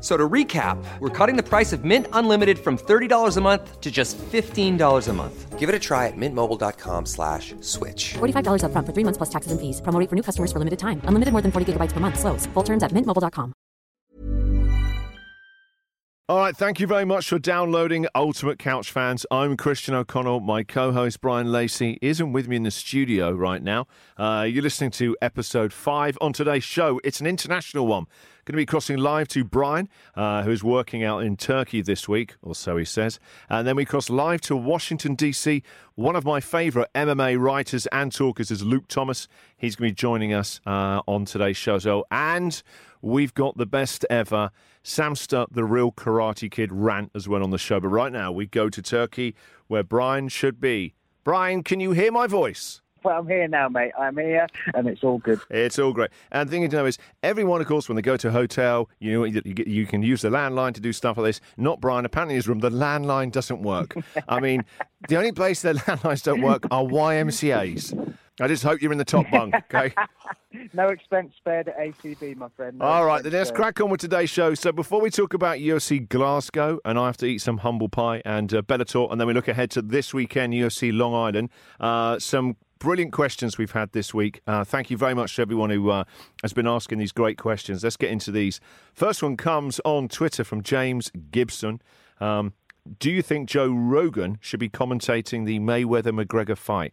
F- So to recap, we're cutting the price of Mint Unlimited from $30 a month to just $15 a month. Give it a try at mintmobile.com slash switch. $45 upfront for three months plus taxes and fees. Promo rate for new customers for limited time. Unlimited more than 40 gigabytes per month. Slows. Full terms at mintmobile.com. All right, thank you very much for downloading Ultimate Couch Fans. I'm Christian O'Connell. My co host Bryan Lacey isn't with me in the studio right now. Uh, you're listening to episode five on today's show. It's an international one. Going to be crossing live to Brian, uh, who's working out in Turkey this week, or so he says. And then we cross live to Washington, D.C. One of my favourite MMA writers and talkers is Luke Thomas. He's going to be joining us uh, on today's show well. And we've got the best ever Samster, the real Karate Kid rant as well on the show. But right now, we go to Turkey, where Brian should be. Brian, can you hear my voice? Well, I'm here now, mate. I'm here, and it's all good. It's all great. And the thing to know is, everyone, of course, when they go to a hotel, you know, you, you, can use the landline to do stuff like this. Not Brian. Apparently, in his room, the landline doesn't work. I mean, the only place the landlines don't work are YMCA's. I just hope you're in the top bunk, okay? No expense spared at ACB, my friend. No All right, then let's spared. crack on with today's show. So before we talk about UFC Glasgow, and I have to eat some humble pie and uh, Bellator, and then we look ahead to this weekend UFC Long Island. Uh, some brilliant questions we've had this week. Uh, thank you very much to everyone who uh, has been asking these great questions. Let's get into these. First one comes on Twitter from James Gibson. Um, do you think Joe Rogan should be commentating the Mayweather McGregor fight?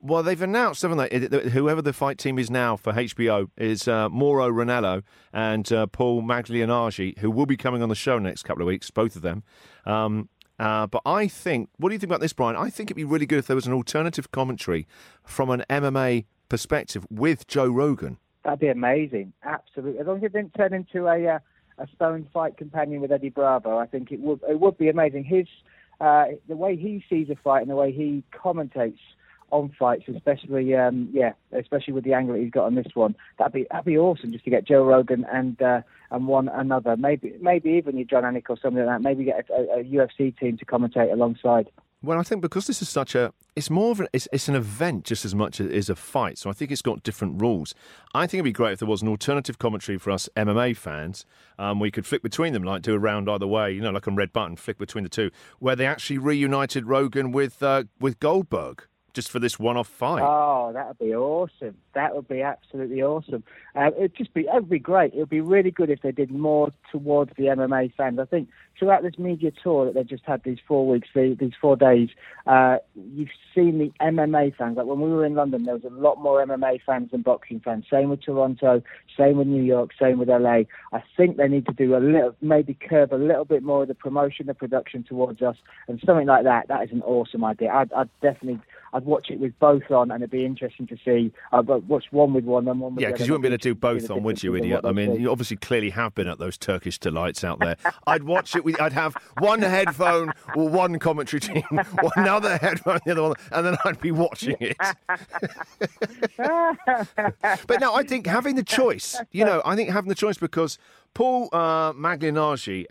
Well, they've announced, haven't they? Whoever the fight team is now for HBO is uh, Mauro Ranallo and uh, Paul Malignaggi, who will be coming on the show next couple of weeks, both of them. Um, uh, but I think, what do you think about this, Brian? I think it'd be really good if there was an alternative commentary from an MMA perspective with Joe Rogan. That'd be amazing. Absolutely. As long as it didn't turn into a uh, a stone fight companion with Eddie Bravo, I think it would it would be amazing. His uh, the way he sees a fight and the way he commentates on fights, especially um, yeah, especially with the angle that he's got on this one, that'd be that'd be awesome just to get Joe Rogan and uh, and one another, maybe maybe even your Jon Anik or something like that. Maybe get a, a, UFC team to commentate alongside. Well, I think because this is such a, it's more of an, it's, it's an event just as much as it is a fight. So I think it's got different rules. I think it'd be great if there was an alternative commentary for us MMA fans. Um, we could flick between them, like do a round either way, you know, like on red button, flick between the two, where they actually reunited Rogan with uh, with Goldberg just for this one-off fight. Oh, that would be awesome. That would be absolutely awesome. Uh, it'd just be, it would be great. It would be really good if they did more towards the MMA fans. I think throughout this media tour that they've just had these four weeks, the, these four days, uh, you've seen the MMA fans. Like when we were in London, there was a lot more MMA fans than boxing fans. Same with Toronto, same with New York, same with LA. I think they need to do a little, maybe curb a little bit more of the promotion, the production towards us, and something like that. That is an awesome idea. I'd, I'd definitely. I'd watch it with both on, and it'd be interesting to see. Uh, but watch one with one and one with Yeah, because you wouldn't be able to do both on, would you, idiot? I mean, you obviously clearly have been at those Turkish delights out there. I'd watch it with, I'd have one headphone or one commentary team, one another headphone, the other one, and then I'd be watching it. but now I think having the choice, you know, I think having the choice because Paul uh,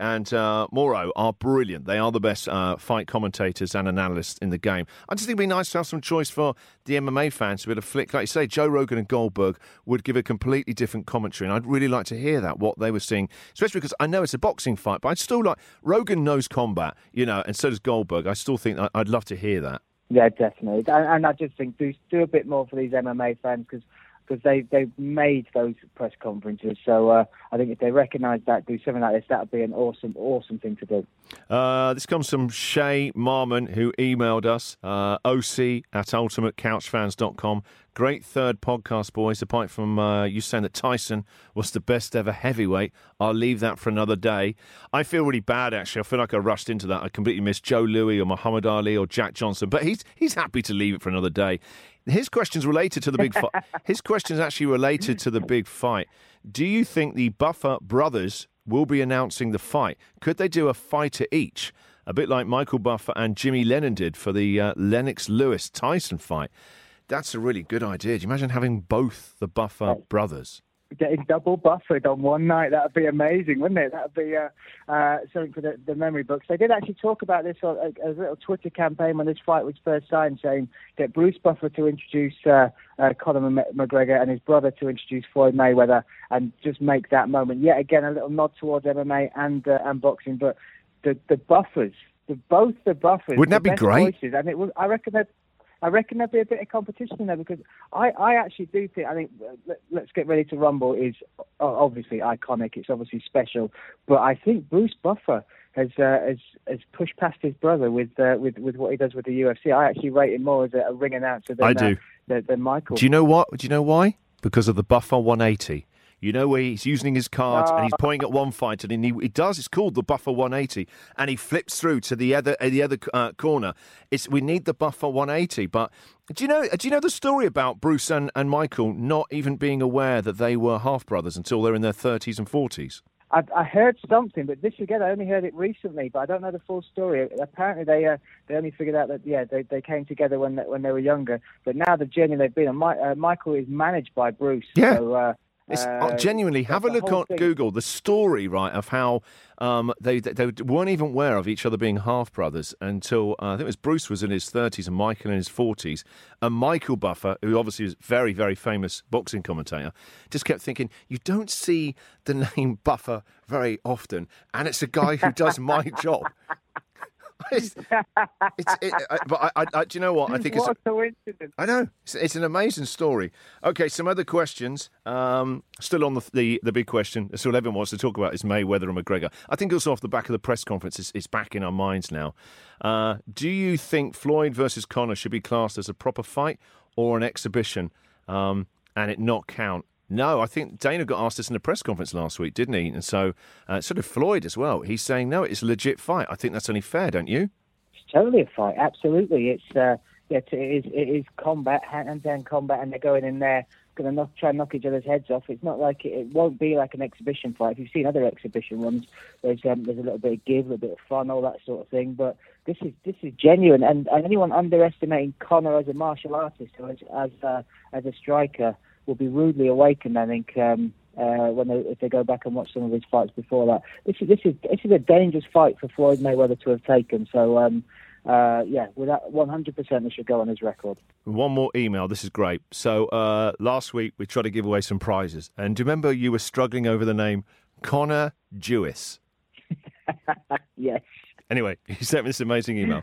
and uh, Mauro are brilliant. They are the best uh, fight commentators and analysts in the game. I just think it'd be nice to have some choice for the MMA fans to be able to flick. Like you say, Joe Rogan and Goldberg would give a completely different commentary, and I'd really like to hear that, what they were seeing, especially because I know it's a boxing fight, but I'd still like, Rogan knows combat, you know, and so does Goldberg. I still think I- I'd love to hear that. Yeah, definitely. And, and I just think do do a bit more for these MMA fans because because they they've made those press conferences. So uh, I think if they recognise that, do something like this, that would be an awesome, awesome thing to do. Uh, this comes from Shay Marmon, who emailed us, uh, oc at ultimatecouchfans.com. Great third podcast, boys. Apart from uh, you saying that Tyson was the best ever heavyweight, I'll leave that for another day. I feel really bad, actually. I feel like I rushed into that. I completely missed Joe Louis or Muhammad Ali or Jack Johnson, but he's, he's happy to leave it for another day. His question's related to the big fight. His question's actually related to the big fight. Do you think the Buffer brothers will be announcing the fight? Could they do a fighter each? A bit like Michael Buffer and Jimmy Lennon did for the uh, Lennox Lewis Tyson fight. That's a really good idea. Do you imagine having both the Buffer brothers? Getting double buffered on one night. That would be amazing, wouldn't it? That would be uh, uh, something for the, the, memory books. They did actually talk about this on a, a, little Twitter campaign when this fight was first signed, saying get Bruce Buffer to introduce uh, uh, Conor McGregor and his brother to introduce Floyd Mayweather, and just make that moment yet again a little nod towards MMA and uh, and boxing. But the the buffers, the both the buffers, wouldn't that be great? Voices, and it was, I reckon that I reckon there'll be a bit of competition in there because I, I actually do think I think uh, let, us get ready to rumble is obviously iconic. It's obviously special, but I think Bruce Buffer has uh, has has pushed past his brother with uh, with with what he does with the UFC. I actually rate him more as a, a ring announcer than I do. Uh, than, than Michael. Do you know what? Do you know why? Because of the Buffer 180. You know where he's using his cards and he's ah. pointing at one fighter, and he, he does. It's called the buffer 180, and he flips through to the other the other uh, corner. It's we need the buffer 180. But do you know do you know the story about Bruce and, and Michael not even being aware that they were half brothers until they're in their 30s and 40s? I, I heard something, but this again, I only heard it recently, but I don't know the full story. Apparently, they uh, they only figured out that yeah, they, they came together when they, when they were younger. But now the journey they've been on, My, uh, Michael is managed by Bruce. Yeah. So, uh, it's, uh, genuinely, have a look on thing. Google the story, right, of how um, they, they weren't even aware of each other being half brothers until uh, I think it was Bruce was in his 30s and Michael in his 40s. And Michael Buffer, who obviously was very, very famous boxing commentator, just kept thinking, you don't see the name Buffer very often, and it's a guy who does my job it's, it's it, I, but I, I, do you know what? I think what it's a coincidence. I know it's, it's, an amazing story. Okay, some other questions. Um, still on the, the, the big question. Still, everyone wants to talk about is Mayweather and McGregor. I think also off the back of the press conference, it's, it's back in our minds now. Uh, do you think Floyd versus Conor should be classed as a proper fight or an exhibition, um, and it not count no, I think Dana got asked this in a press conference last week, didn't he? And so, uh, sort of Floyd as well. He's saying, no, it's a legit fight. I think that's only fair, don't you? It's totally a fight. Absolutely. It's, uh, it is, it is combat, hand to hand combat, and they're going in there, going to try and knock each other's heads off. It's not like it, it won't be like an exhibition fight. If you've seen other exhibition ones, there's um, there's a little bit of give, a little bit of fun, all that sort of thing. But this is this is genuine, and, and anyone underestimating Conor as a martial artist or as as, uh, as a striker will be rudely awakened. I think um, uh, when they, if they go back and watch some of his fights before that. This is this is this is a dangerous fight for Floyd Mayweather to have taken. So. Um, uh, yeah, without 100%, this should go on his record. One more email. This is great. So uh, last week we tried to give away some prizes, and do you remember you were struggling over the name Connor Jewis? yes. Anyway, he sent me this amazing email.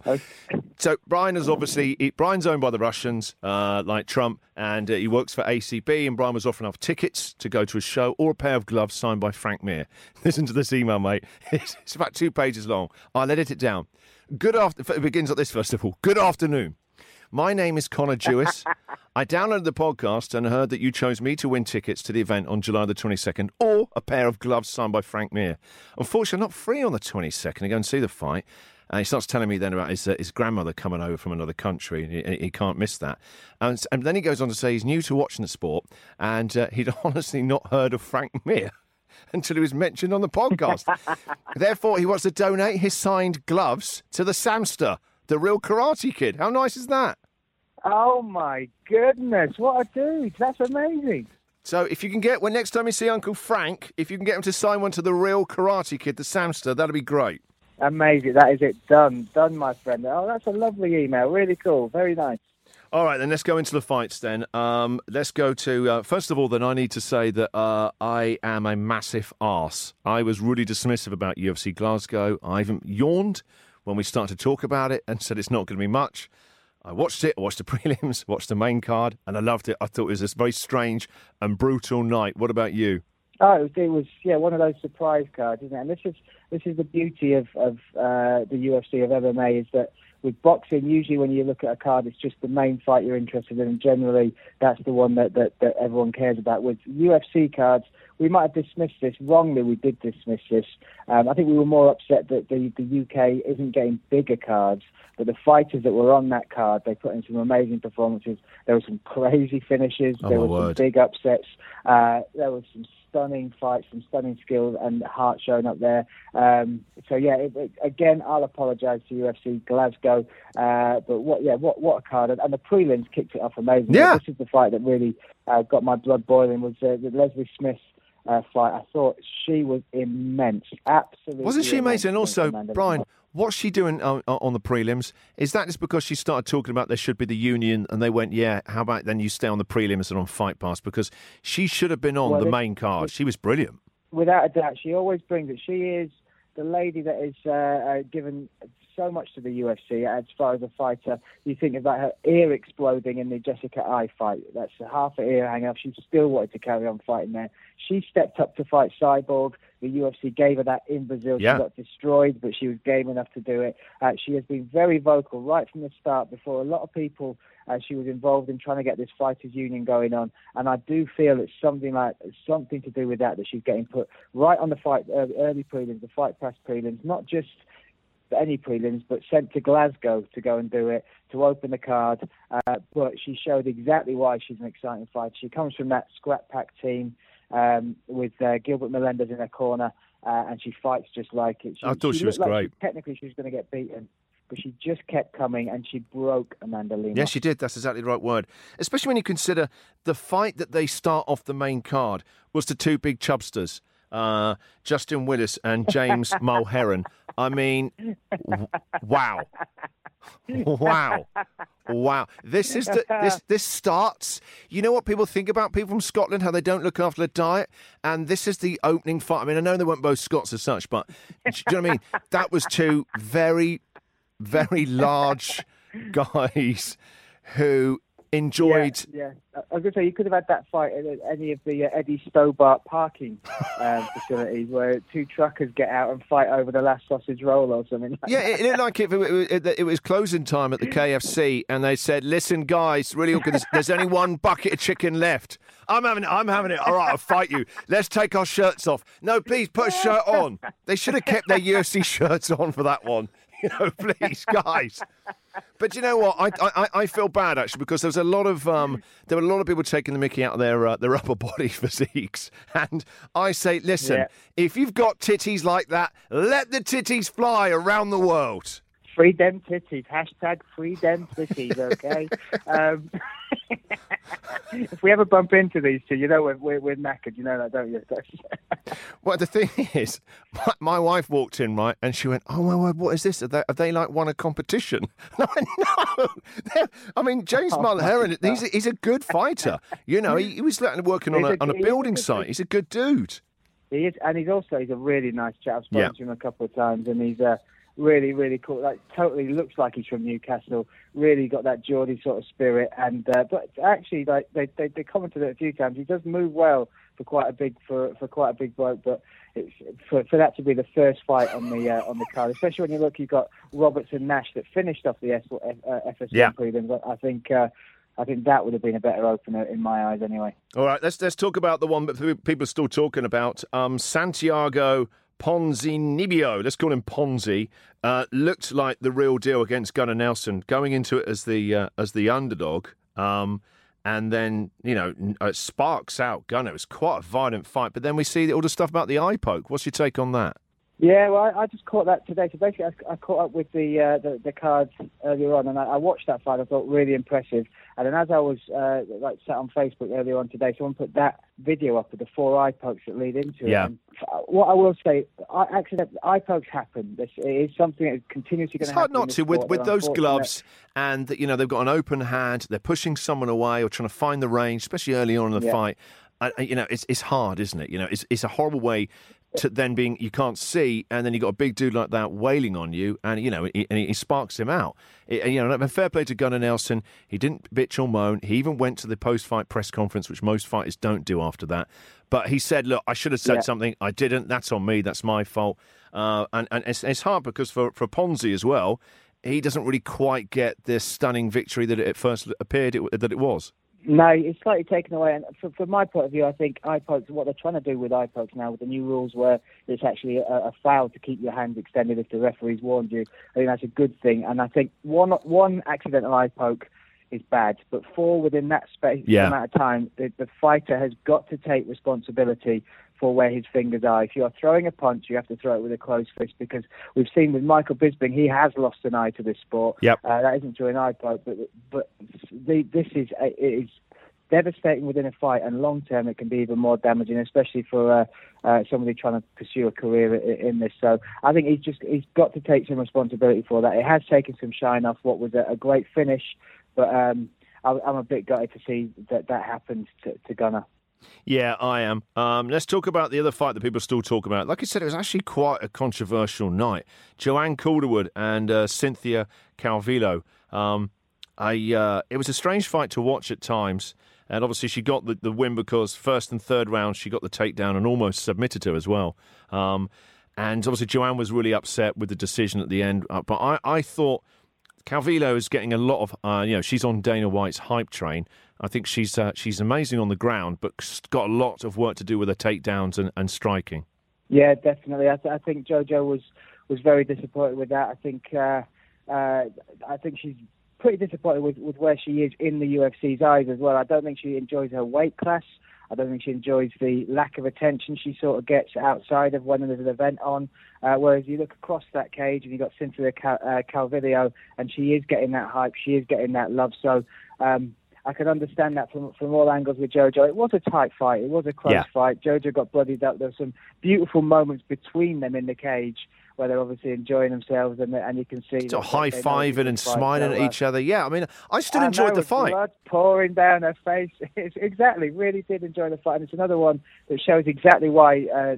So Brian is obviously he, Brian's owned by the Russians, uh, like Trump, and uh, he works for ACB. And Brian was offering up tickets to go to a show or a pair of gloves signed by Frank Mir. Listen to this email, mate. It's, it's about two pages long. I'll edit it down. Good after. It begins like this. First of all, good afternoon. My name is Connor Jewis. I downloaded the podcast and heard that you chose me to win tickets to the event on July the 22nd or a pair of gloves signed by Frank Mir. Unfortunately, I'm not free on the 22nd to go and see the fight. And he starts telling me then about his, uh, his grandmother coming over from another country. He, he can't miss that. And, and, then he goes on to say he's new to watching the sport and uh, he'd honestly not heard of Frank Mir until he was mentioned on the podcast. Therefore, he wants to donate his signed gloves to the Samster, the real Karate Kid. How nice is that? Oh my goodness, what a dude! That's amazing. So if you can get when next time you see Uncle Frank, if you can get him to sign one to the real Karate Kid, the Samster, that'll be great. Amazing. That is it. Done. Done, my friend. Oh, that's a lovely email. Really cool. Very nice. All right, then let's go into the fights. Then um, let's go to uh, first of all. Then I need to say that uh, I am a massive arse. I was really dismissive about UFC Glasgow. I even yawned when we started to talk about it and said it's not going to be much. I watched it, I watched the prelims, watched the main card, and I loved it. I thought it was a very strange and brutal night. What about you? Oh, it was, it was yeah one of those surprise cards, isn't it? And this is this is the beauty of of uh, the UFC of MMA is that with boxing, usually when you look at a card, it's just the main fight you're interested in, and generally that's the one that that, that everyone cares about. With UFC cards, we might have dismissed this wrongly. We did dismiss this. Um, I think we were more upset that the the UK isn't getting bigger cards, but the fighters that were on that card, they put in some amazing performances. There were some crazy finishes. Oh, there were some word. big upsets. Uh, there was some stunning fights, some stunning skill and heart showing up there. Um, so yeah, it, it, again, I'll apologise to UFC Glasgow, uh, but what yeah, what what a card and the prelims kicked it off amazing. Yeah. this is the fight that really uh, got my blood boiling. Was uh, the Leslie Smith. Uh, fight. I thought she was immense, absolutely. Wasn't she amazing? And also, Amanda Brian, what's she doing on, on the prelims? Is that just because she started talking about there should be the union and they went, yeah, how about then you stay on the prelims and on Fight Pass? Because she should have been on Well, the main card. She was brilliant. without a doubt, she always brings it. She is the lady that is uh, uh, given so much to the UFC as far as a fighter. You think about her ear exploding in the Jessica Eye fight. That's a half her ear hanging off. She still wanted to carry on fighting there. She stepped up to fight Cyborg. The UFC gave her that in Brazil. Yeah. She got destroyed, but she was game enough to do it. Uh, she has been very vocal right from the start. Before a lot of people, uh, she was involved in trying to get this fighters union going on, and I do feel it's something like something to do with that that she's getting put right on the fight uh, early prelims, the fight press prelims, not just any prelims, but sent to Glasgow to go and do it, to open the card. Uh, but she showed exactly why she's an exciting fighter. She comes from that Skrap Pack team um, with uh, Gilbert Melendez in her corner, uh, and she fights just like it. I thought she was looked like great. technically, she was going to get beaten. But she just kept coming and she broke Amanda Lemos. Yes, she did. That's exactly the right word. Especially when you consider the fight that they start off the main card was the two big chubsters, uh, Justin Willis and James Mulheron. I mean, w- wow. Wow. Wow. This is the this this starts. You know what people think about people from Scotland, how they don't look after their diet? And this is the opening fight. I mean, I know they weren't both Scots as such, but do you know what I mean? That was two very, very large guys who enjoyed Yeah, yeah. I was going to say you could have had that fight at any of the uh, Eddie Stobart parking um, facilities where two truckers get out and fight over the last sausage roll or something. Like Yeah, it, it looked like it, it, it, it was closing time at the KFC, and they said, "Listen, guys, really, there's, there's only one bucket of chicken left. I'm having it. I'm having it. All right, I'll fight you. Let's take our shirts off. No, please put a shirt on. They should have kept their UFC shirts on for that one. You know, please, guys. But you know what? I, I I feel bad actually because there was a lot of um there were a lot of people taking the Mickey out of their uh, their upper body physiques, and I say, listen, Yeah. if you've got titties like that, let the titties fly around the world. Free them titties. Hashtag free them titties, okay? um, if we ever bump into these two, you know we're, we're, we're knackered. You know that, don't you? Well, the thing is, my, my wife walked in, right, and she went, "Oh my word, what is this? Have they, have they like won a competition?" And I went, "No." I mean, James Oh, Mulheron, he's a, he's a good fighter. You know, he, he was working on a, a- on a he's a building good- site. He's a good dude. He is, and he's also he's a really nice chap. I've spoken Yeah. to him a couple of times, and he's uh, really really cool. Like totally looks like he's from Newcastle. Really got that Geordie sort of spirit, and uh, but actually like they, they they commented it a few times. He does move well for quite a big for for quite a big bloke, but it's for for that to be the first fight on the uh, on the card, especially when you look, you've got Roberts and Nash that finished off the uh, FS1 Yeah. prelims. I I think. Uh, I think that would have been a better opener in my eyes, anyway. All right, let's let's talk about the one that people are still talking about. Um, Santiago Ponzinibbio, let's call him Ponzi, uh, looked like the real deal against Gunnar Nelson, going into it as the uh, as the underdog. Um, and then you know uh, sparks out Gunnar. It was quite a violent fight, but then we see all the stuff about the eye poke. What's your take on that? Yeah, well, I, I just caught that today. So basically, I, I caught up with the, uh, the the cards earlier on, and I, I watched that fight. I thought really impressive. And then as I was uh, like sat on Facebook earlier on today, someone put that video up of the four eye pokes that lead into Yeah. it. And what I will say, I, accident eye pokes happen. This it is something that is continuously going It's to hard happen. in not this to with with those gloves, and you know they've got an open hand. They're pushing someone away or trying to find the range, especially early on in the Yeah. fight. I- you know, it's it's hard, isn't it? You know, it's it's a horrible way. To then being you can't see, and then you got a big dude like that wailing on you, and you know, he, and he sparks him out. It, you know, fair play to Gunnar Nelson. He didn't bitch or moan. He even went to the post-fight press conference, which most fighters don't do after that. But he said, "Look, I should have said Yeah. something. I didn't. That's on me. That's my fault." Uh, and and it's, it's hard because for for Ponzi as well, he doesn't really quite get this stunning victory that it first appeared it, that it was. No, it's slightly taken away. And from, from my point of view, I think eye pokes, what they're trying to do with eye pokes now, with the new rules where it's actually a, a foul to keep your hands extended if the referee's warned you, I think that's a good thing. And I think one one accidental eye poke is bad, but four within that space Yeah. amount of time, the, the fighter has got to take responsibility for where his fingers are. If you are throwing a punch, you have to throw it with a closed fist because we've seen with Michael Bisping, he has lost an eye to this sport. Yep. Uh, that isn't through an eye poke, but but the, this is uh, it is devastating within a fight, and long term it can be even more damaging, especially for uh, uh, somebody trying to pursue a career in, in this. So I think he's just he's got to take some responsibility for that. It has taken some shine off what was a, a great finish, but um, I, I'm a bit gutted to see that that happened to, to Gunnar. Yeah, I am. Um, let's talk about the other fight that people still talk about. Like I said, it was actually quite a controversial night. Joanne Calderwood and uh, Cynthia Calvillo. Um, I, uh, it was a strange fight to watch at times. And obviously, she got the, the win because first and third round, she got the takedown and almost submitted her as well. Um, and obviously, Joanne was really upset with the decision at the end. Uh, but I, I thought Calvillo is getting a lot of, uh, you know, she's on Dana White's hype train. I think she's uh, she's amazing on the ground, but got a lot of work to do with her takedowns and, and striking. Yeah, definitely. I, th- I think JoJo was was very disappointed with that. I think uh, uh, I think she's pretty disappointed with, with where she is in the UFC's eyes as well. I don't think she enjoys her weight class. I don't think she enjoys the lack of attention she sort of gets outside of when there's an event on. Uh, whereas you look across that cage and you've got Cynthia Cal- uh, Calvillo, and she is getting that hype, she is getting that love. So um, I can understand that from from all angles with JoJo. It was a tight fight. It was a close Yeah. fight. JoJo got bloodied up. There were some beautiful moments between them in the cage where they're obviously enjoying themselves, and and you can see high fiving and smiling at each other. Yeah, I mean, I still I enjoyed know, the fight. Blood pouring down their face. Exactly, really did enjoy the fight. And it's another one that shows exactly why uh,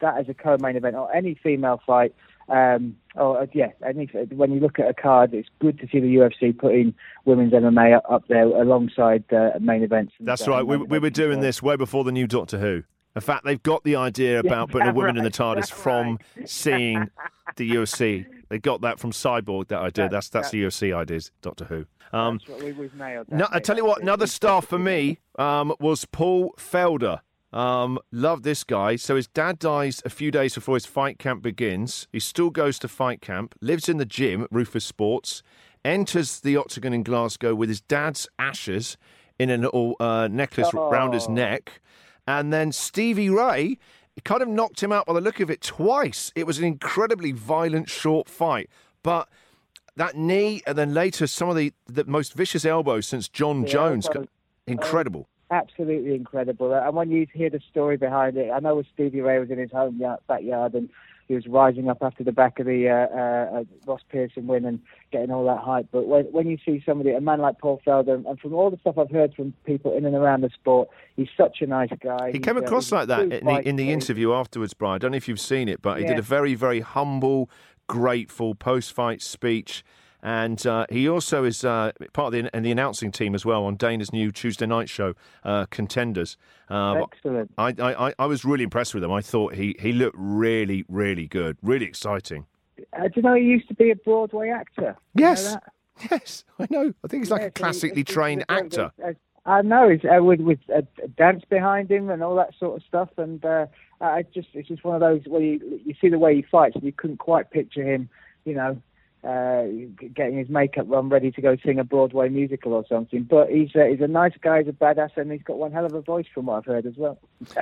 that as a co-main event or any female fight. Um, or uh, yeah, any, when you look at a card, it's good to see the UFC putting women's MMA up, there alongside uh, main events. and, That's uh, right. We, main we were doing this way before the new Doctor Who. In fact, they've got the idea about putting a woman in the TARDIS from seeing the UFC. They got that from Cyborg. That idea. That- That's that's that- the UFC ideas. Doctor Who. Um, we, we've nailed. That, No, I tell you what, another star for me um, was Paul Felder. Um, love this guy. So his dad dies a few days before his fight camp begins. He still goes to fight camp, lives in the gym at Rufus Sports, enters the octagon in Glasgow with his dad's ashes in a little uh, necklace round his Oh. neck, and then Stevie Ray. Kind of knocked him out by the look of it twice. It was an incredibly violent, short fight. But that knee, and then later some of the, the most vicious elbows since John The Jones. elbows. Um, incredible. absolutely incredible. And when you hear the story behind it, I know Stevie Ray was in his home yard, backyard and he was rising up after the back of the uh, uh, uh, Ross Pearson win and getting all that hype. But when, when you see somebody, a man like Paul Felder, and from all the stuff I've heard from people in and around the sport, he's such a nice guy. He He's, came uh, across he's like that in the, in the interview afterwards, Brian. I don't know if you've seen it, but he did a very, very humble, grateful post fight speech. And uh, he also is uh, part of the, and the announcing team as well on Dana's new Tuesday night show, uh, Contenders. Um, Excellent. I, I, I- I was really impressed with him. I thought he, he looked really, really good, really exciting. Uh, do you know he used to be a Broadway actor? Do you know Yes. Yes, I know. I think he's like Yeah, a he- classically he's trained actor. a- I know, he's, uh, with with a, dance behind him and all that sort of stuff, and uh, I just it's just one of those where you you see the way he fights, and you couldn't quite picture him, you know, uh, getting his makeup on, ready to go sing a Broadway musical or something. But he's uh, he's a nice guy, he's a badass, and he's got one hell of a voice from what I've heard as well.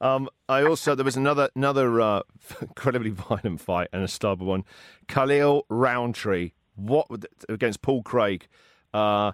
Um, I also there was another another uh, incredibly violent fight and a stubborn one. Khalil Rountree, what against Paul Craig? Uh,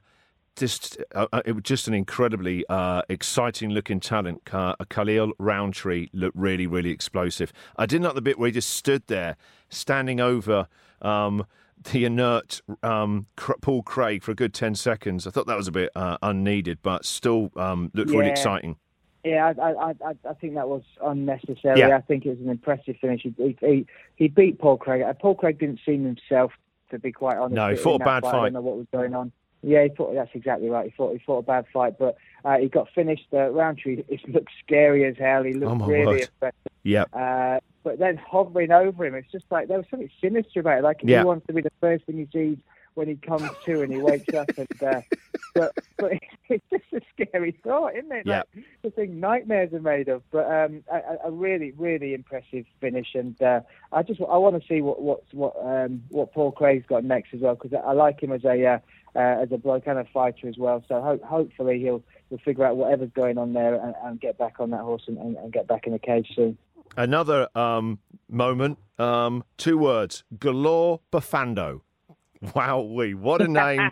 just uh, uh, it was just an incredibly uh, exciting looking talent. Uh, Khalil Rountree looked really really explosive. I didn't like the bit where he just stood there, standing over. Um, the inert um, Paul Craig for a good ten seconds. I thought that was a bit uh, unneeded, but still um, looked really exciting. Yeah, I, I, I, I think that was unnecessary. Yeah. I think it was an impressive finish. He, he, he, beat Paul Craig. Uh, Paul Craig didn't seem himself, to be quite honest. No, he fought a bad I fight. don't know what was going on. Yeah, he fought. That's exactly right. He fought. He fought a bad fight, but uh, he got finished. Uh, Rountree. It looked scary as hell. He looked Oh, really word. effective. Yeah. Uh, but then hovering over him, it's just like there was something sinister about it. Like Yeah. he wants to be the first thing he sees when he comes to and he wakes up. And uh, but but it's just a scary thought, isn't it? Yeah. Like, the thing nightmares are made of. But um, a, a- really really impressive finish, and uh, I just I want to see what what what um, what Paul Craig's got next as well because I like him as a uh, uh, as a bloke and a fighter as well. So ho- hopefully he'll he'll figure out whatever's going on there and, and get back on that horse and, and, and get back in the cage soon. Another um, moment. Um, two words: Galore Bofando. Wow, we what a name!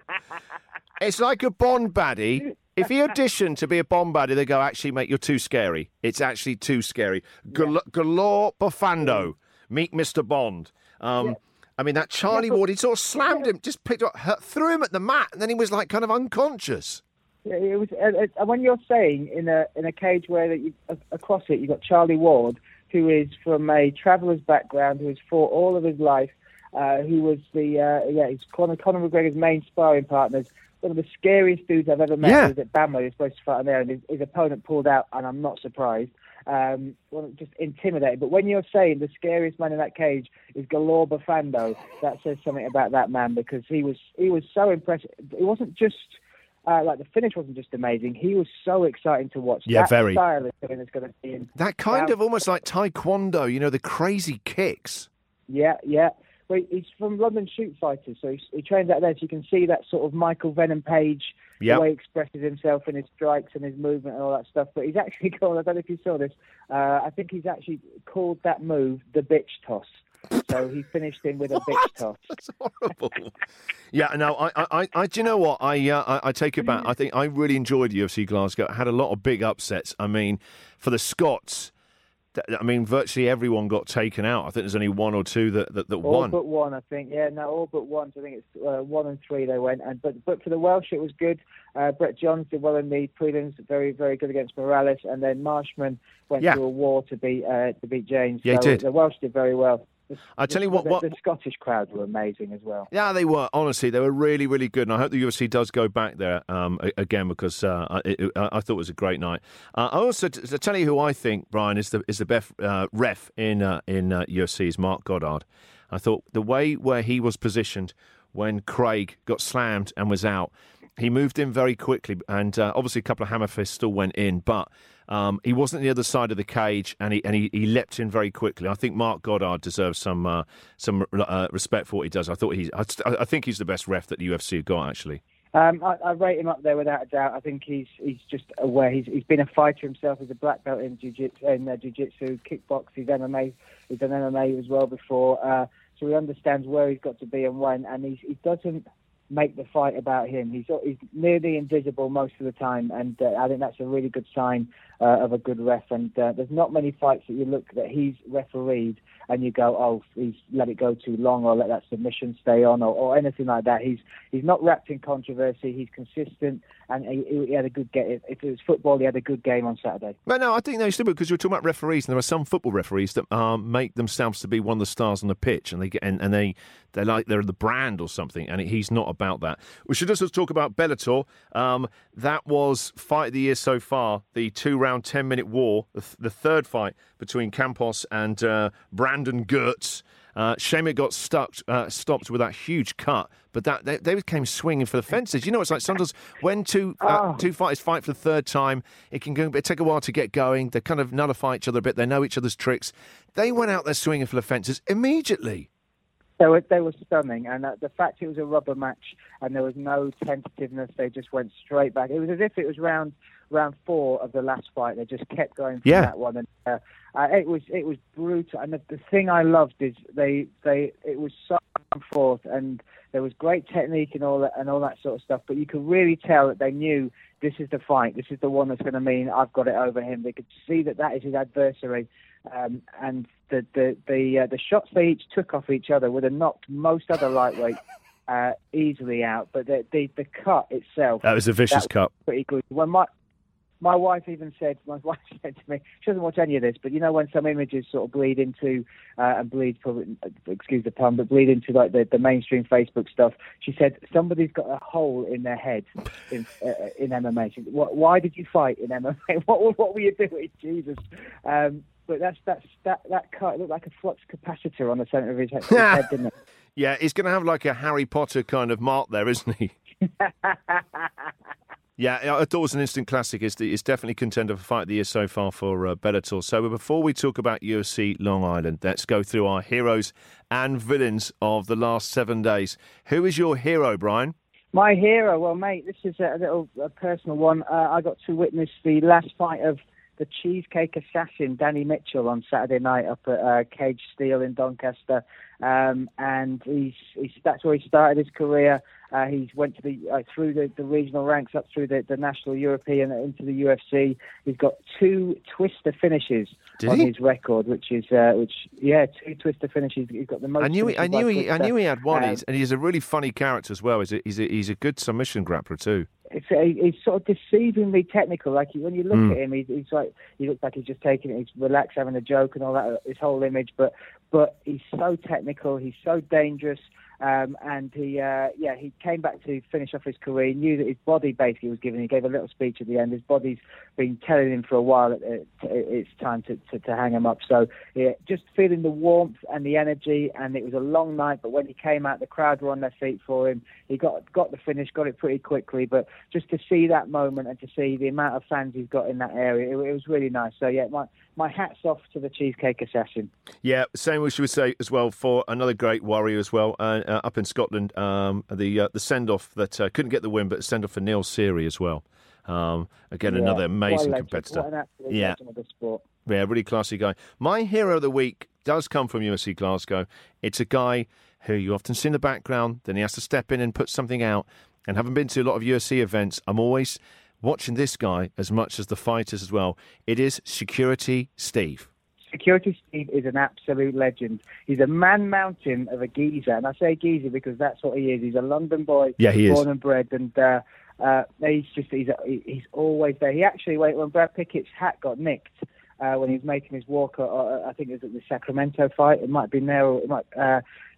it's like a Bond baddie. If he auditioned to be a Bond baddie, they go, "Actually, mate, you're too scary. It's actually too scary." Gal- Galore Bofando. Meet Mr. Bond. Um, I mean, that Charlie Ward, he sort of slammed him, just picked up, threw him at the mat, and then he was like kind of unconscious. Yeah, it was. Uh, uh, when you're saying in a in a cage where that you, uh, across it you've got Charlie Ward, who is from a traveller's background, who has fought all of his life, uh, who was the uh, yeah, he's Conor, Conor McGregor's main sparring partners. One of the scariest dudes I've ever met. Yeah. Was at Bamlo. He was supposed to fight on there, and his, his opponent pulled out, and I'm not surprised. Um, well, just intimidating. But when you're saying the scariest man in that cage is Galore Bofando, that says something about that man because he was he was so impressive. It wasn't just uh, like the finish wasn't just amazing. He was so exciting to watch. Yeah, that very. Style is something that's going to be in. That kind Um, of almost like taekwondo, you know, the crazy kicks. Yeah, yeah. Well, he's from London Shoot Fighters, so he, he trains out there. So you can see that sort of Michael Venom Page, Yep. the way he expresses himself in his strikes and his movement and all that stuff. But he's actually called, I don't know if you saw this, uh, I think he's actually called that move the bitch toss. So he finished him with a bitch toss. That's horrible. yeah, no, I, I, I, do you know what? I, uh, I, I take it back. I think I really enjoyed UFC Glasgow. Had a lot of big upsets. I mean, for the Scots, I mean, virtually everyone got taken out. I think there's only one or two that that, that All won. but one, I think. Yeah, no, all but one. I think it's uh, one and three they went. And but but for the Welsh, it was good. Uh, Brett Johns did well in the prelims, very very good against Morales, and then Marshman went Yeah. to a war to beat uh, to beat Janes. Yeah, he did. The Welsh did very well. I tell you the- what- the, the Scottish crowd were amazing as well. Yeah, they were. Honestly, they were really, really good. And I hope the UFC does go back there um, again because uh, I, it, I I thought it was a great night. Uh, I also to, to tell you who I think Brian is the is the best uh, ref in uh, in uh, UFC is Marc Goddard. I thought the way where he was positioned when Craig got slammed and was out, he moved in very quickly, and uh, obviously a couple of hammer fists still went in, but. Um, he wasn't the other side of the cage, and he and he, he leapt in very quickly. I think Marc Goddard deserves some uh, some uh, respect for what he does. I thought he's I, I think he's the best ref that the UFC got actually. Um, I, I rate him up there without a doubt. I think he's he's just aware. He's he's been a fighter himself. He's a black belt in jiu-jitsu, in uh, jiu-jitsu, kickbox. He's MMA. He's done MMA as well before. Uh, so he understands where he's got to be and when. And he doesn't make the fight about him. He's he's nearly invisible most of the time, and uh, I think that's a really good sign uh, of a good ref. And uh, there's not many fights that you look that he's refereed and you go, oh, he's let it go too long, or let that submission stay on, or, or anything like that. He's he's not wrapped in controversy. He's consistent, and he, he had a good game. If it was football, he had a good game on Saturday. But no, I think they still because you're talking about referees, and there are some football referees that um, make themselves to be one of the stars on the pitch, and they get and, and they they're like they're the brand or something, and he's not about that. We should also talk about Bellator. Um, that was fight of the year so far, the two round ten minute war, the, th- the third fight between Campos and uh, Brandon Girtz. Uh, shame it got stuck, uh, stopped with that huge cut, but that they, they came swinging for the fences. You know, it's like sometimes when two uh, Oh. two fighters fight for the third time, it can go, it take a while to get going. They kind of nullify each other a bit. They know each other's tricks. They went out there swinging for the fences immediately. They were they were stunning, and uh, the fact it was a rubber match and there was no tentativeness, they just went straight back. It was as if it was round round four of the last fight. They just kept going from Yeah. that one, and uh, uh, it was it was brutal. And the, the thing I loved is they they it was so back and forth, and there was great technique and all that and all that sort of stuff. But you could really tell that they knew this is the fight. This is the one that's going to mean I've got it over him. They could see that that is his adversary, um, and the the the uh, the shots they each took off each other would have knocked most other lightweights uh, easily out. But the, the the cut itself That was a vicious cut. pretty good. When Mike my wife even said, my wife said to me, she doesn't watch any of this, but you know when some images sort of bleed into uh, and bleed, probably, excuse the pun, but bleed into like the, the mainstream Facebook stuff. She said somebody's got a hole in their head in uh, in MMA. She, why did you fight in MMA? What what were you doing, Jesus? Um, but that's that's that that cut looked like a flux capacitor on the centre of his head, his head didn't it? Yeah, he's going to have like a Harry Potter kind of mark there, isn't he? Yeah, I thought it was an instant classic. It's, it's definitely contender for fight of the year so far for uh, Bellator. So before we talk about UFC Long Island, let's go through our heroes and villains of the last seven days. Who is your hero, Brian? My hero, well, mate, this is a little a personal one. Uh, I got to witness the last fight of the cheesecake assassin Danny Mitchell on Saturday night up at uh, Cage Steel in Doncaster, um, and he's, he's that's where he started his career. Uh, he went to the uh, through the, the regional ranks up through the, the national European into the UFC. He's got two twister finishes Did on he? his record, which is uh, which yeah, two twister finishes. He's got the most. I knew he, I knew he, I knew he had one, Um, He's- and he's a really funny character as well. He's a, he's a, he's a good submission grappler too. it's a, he's sort of deceivingly technical. Like he- when you look Mm. at him, he's, he's like he looks like he's just taking it. He's relaxed, having a joke and all that. His whole image, but but he's so technical. He's so dangerous. Um, and he, uh, yeah, he came back to finish off his career. He knew that his body basically was giving. He gave a little speech at the end. His body's been telling him for a while that it, it's time to, to, to hang him up. So yeah, just feeling the warmth and the energy. And it was a long night, but when he came out, the crowd were on their feet for him. He got got the finish, got it pretty quickly. But just to see that moment and to see the amount of fans he's got in that area, it, it was really nice. So yeah, my my hats off to the Cheesecake Assassin. Yeah, same as we should say as well for another great warrior as well uh, uh, up in Scotland. Um, the uh, the send off that uh, couldn't get the win, but send off for Neil Seery as well. Um, again, Yeah, another amazing competitor. Yeah. of the sport. Yeah, really classy guy. My hero of the week does come from UFC Glasgow. It's a guy who you often see in the background, then he has to step in and put something out. And having been to a lot of UFC events, I'm always watching this guy as much as the fighters as well. It is Security Steve. Security Steve is an absolute legend. He's a man mountain of a geezer, and I say geezer because that's what he is. He's a London boy, Yeah, he is. born and bred, and uh, uh, he's just he's he's always there. He actually when when Brad Pickett's hat got nicked. Uh, when he was making his walk, uh, I think it was at the Sacramento fight. It might have been there, or it might.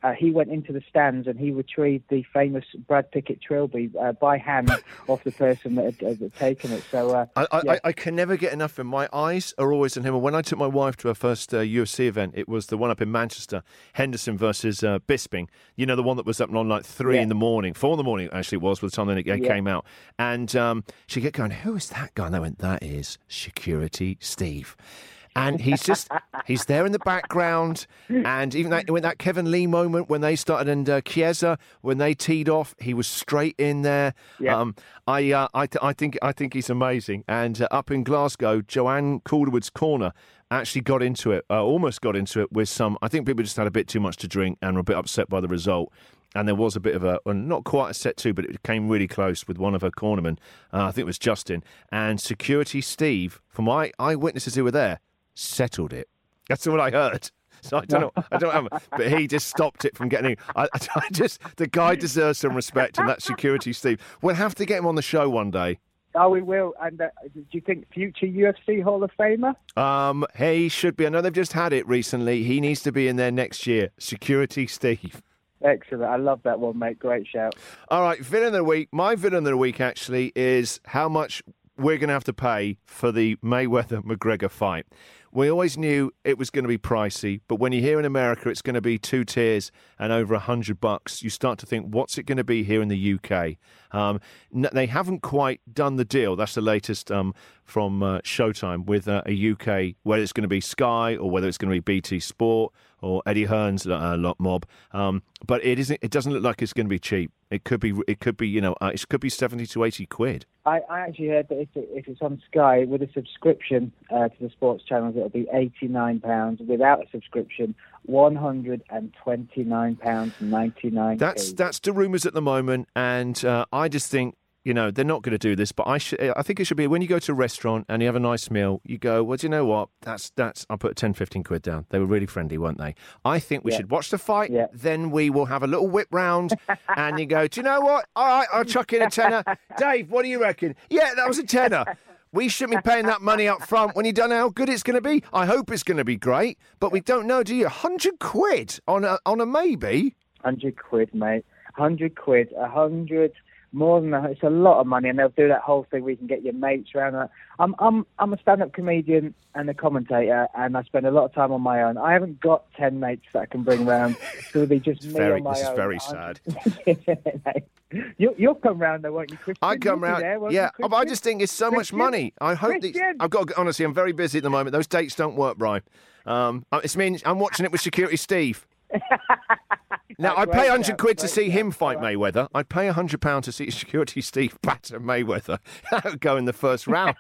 Uh, uh, he went into the stands and he retrieved the famous Brad Pickett trilby uh, by hand off the person that had, had taken it. So uh, I, I, yeah. I, can never get enough of him. My eyes are always on him. And when I took my wife to her first uh, UFC event, it was the one up in Manchester, Henderson versus uh, Bisping. You know, the one that was up on like three Yeah. in the morning, four in the morning actually it was by the time it Yeah. came out. And um, she kept going, "Who is that guy?" And I went, "That is Security Steve." And he's just, he's there in the background. And even that, when that Kevin Lee moment when they started and uh, Chiesa, when they teed off, he was straight in there. Yeah. Um, I, uh, I, th- I think, I think he's amazing. And uh, up in Glasgow, Joanne Calderwood's corner actually got into it, uh, almost got into it with some. I think people just had a bit too much to drink and were a bit upset by the result. And there was a bit of a, well, not quite a set two, but it came really close with one of her cornermen. Uh, I think it was Justin and security Steve. From my eyewitnesses who were there, settled it. That's what I heard. So I don't know. I don't know, but he just stopped it from getting. I, I just the guy deserves some respect, and that security Steve. We'll have to get him on the show one day. Oh, we will. And uh, do you think future UFC Hall of Famer? Um, he should be. I know they've just had it recently. He needs to be in there next year. Security Steve. Excellent. I love that one, mate. Great shout. All right, villain of the week. My villain of the week actually is how much we're going to have to pay for the Mayweather McGregor fight. We always knew it was going to be pricey, but when you hear in America it's going to be two tiers and over a hundred bucks, you start to think, what's it going to be here in the UK? Um, they haven't quite done the deal. That's the latest um, from uh, Showtime with uh, a UK, whether it's going to be Sky or whether it's going to be BT Sport or Eddie Hearn's uh, lot mob. Um, but it isn't. It doesn't look like it's going to be cheap. It could be. It could be. You know, uh, it could be seventy to eighty quid. I, I actually heard that if, it, if it's on Sky with a subscription uh, to the sports channels, it'll be eighty-nine pounds. Without a subscription, one hundred and twenty-nine pounds ninety-nine. That's that's the rumours at the moment, and uh, I just think you know they're not going to do this. But I should. I think it should be when you go to a restaurant and you have a nice meal. You go, well, do you know what? That's that's. I'll put 10, 15 quid down. They were really friendly, weren't they? I think we Yeah. should watch the fight. Yeah. Then we will have a little whip round, and you go, do you know what? All right, I'll chuck in a tenner. Dave, what do you reckon? Yeah, that was a tenner. we shouldn't be paying that money up front when you don't know how good it's going to be. I hope it's going to be great, but we don't know, do you? 100 quid on a, on a maybe? 100 quid, mate. 100 quid. 100 more than that. It's a lot of money, and they'll do that whole thing where you can get your mates around. I'm I'm I'm a stand-up comedian and a commentator, and I spend a lot of time on my own. I haven't got ten mates that I can bring around. So it'll be just me very, on my this own. is very I'm- sad. you, you'll come round though, won't you, Christian? I come round, there, yeah. you, but I just think it's so much money. I hope these, Christian? I've got. Honestly, I'm very busy at the moment. Those dates don't work, Brian. Um, it's means I'm watching it with Security Steve. Now I great pay hundred shout, quid to see him fight right. Mayweather. I'd pay hundred pound to see Security Steve batter Mayweather. That would go in the first round.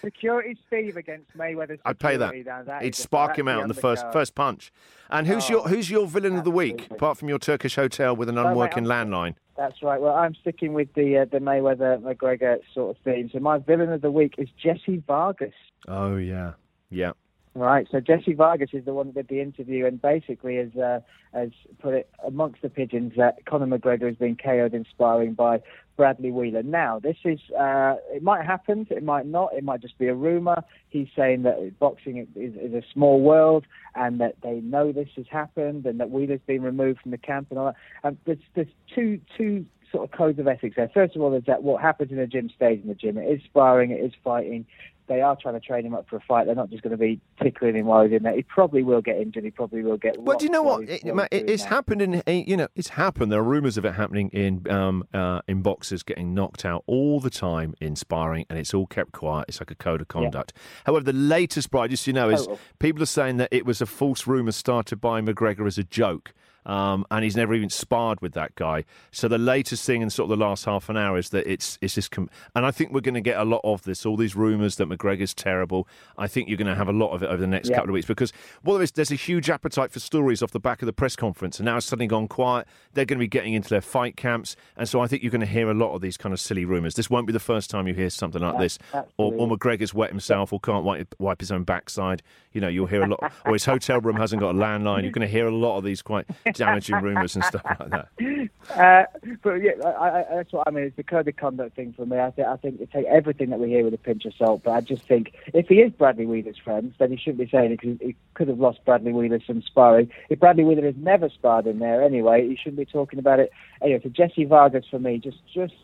Security Steve against Mayweather. I'd pay that. Now that He'd spark him out in the first first punch. And who's your Oh, who's your villain of the week apart from your Turkish hotel with an unworking landline? That's right. Well, I'm sticking with the uh, the Mayweather McGregor sort of theme. So my villain of the week is Jessie Vargas. Oh yeah, yeah. Right. So Jessie Vargas is the one that did the interview and basically has uh, has put it amongst the pigeons that Conor McGregor has been KO'd in sparring by Bradley Wheeler. Now, this is uh, it might happen, it might not, it might just be a rumor. He's saying that boxing is, is a small world and that they know this has happened and that Wheeler's been removed from the camp and all that. And there's there's two two sort of codes of ethics there. First of all, is that what happens in the gym stays in the gym. It is sparring, it is fighting. They are trying to train him up for a fight. They're not just going to be tickling him while he's in there. He probably will get injured. He probably will get. Well, do you know what? It, while Matt, he's it- it's happened in you know it's happened. There are rumours of it happening in um, uh, in boxers getting knocked out all the time in sparring, and it's all kept quiet. It's like a code of conduct. However, the latest, Brian, just so you know, is Total. people are saying that it was a false rumour started by McGregor as a joke. Um, and he's never even sparred with that guy. So the latest thing in sort of the last half an hour is that it's it's just, com- and I think we're going to get a lot of this. All these rumours that McGregor's terrible. I think you're going to have a lot of it over the next Yeah. couple of weeks because well, there is there's a huge appetite for stories off the back of the press conference, and now it's suddenly gone quiet. They're going to be getting into their fight camps, and so I think you're going to hear a lot of these kind of silly rumours. This won't be the first time you hear something like this, or, or. McGregor's wet himself or can't wipe, wipe his own backside. You know, you'll hear a lot, or his hotel room hasn't got a landline. You're going to hear a lot of these quite damaging rumours and stuff like that. Uh, but yeah, I, I, that's what I mean. It's the code of conduct thing for me. I think I think you take everything that we hear with a pinch of salt. But I just think if he is Bradley Wheeler's friend, then he shouldn't be saying it because he could have lost Bradley Wheeler some sparring. If Bradley Wheeler has never sparred in there anyway, he shouldn't be talking about it. Anyway, so Jessie Vargas for me, just just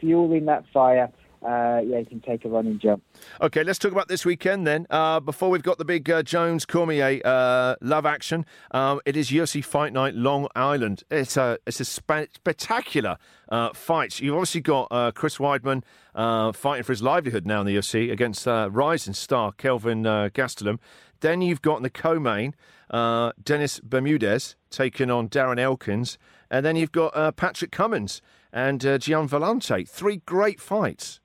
fueling that fire. Uh, yeah, he can take a running jump. Okay, let's talk about this weekend then. Uh, before we've got the big uh, Jones Cormier uh, love action, um, it is UFC Fight Night Long Island. It's a it's a spe- spectacular uh, fight. You've obviously got uh, Chris Weidman fighting for his livelihood now in the UFC against rising star Kelvin Gastelum. Then you've got in the co-main Dennis Bermudez taking on Darren Elkins, and then you've got Patrick Cummins and Gian Villante. Three great fights.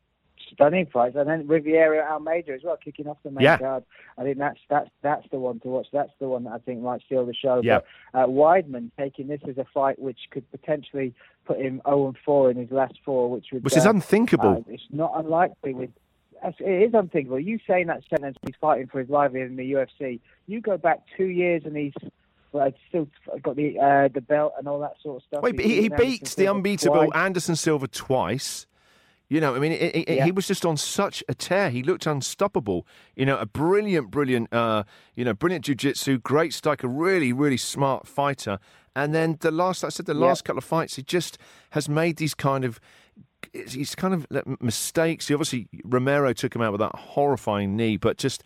Stunning fights, and then Rivera Almeida as well, kicking off the main Yeah. card. I think that's that's that's the one to watch. That's the one that I think might steal the show. Yeah. But uh, Weidman taking this as a fight which could potentially put him 0 and 4 in his last four, which would Which is uh, unthinkable. uh, it's not unlikely with. It is unthinkable. You saying that sentence, he's fighting for his livelihood in the UFC. You go back two years and he's well, still got the uh, the belt and all that sort of stuff. Wait, but he, he beats the unbeatable twice. Anderson Silva twice. You know, I mean, it, it, Yeah. he was just on such a tear. He looked unstoppable. You know, a brilliant, brilliant, uh, you know, brilliant jiu-jitsu, great striker, really, really smart fighter. And then the last, like I said, the Yeah. last couple of fights, he just has made these kind of, he's kind of mistakes. He obviously Romero took him out with that horrifying knee, but just,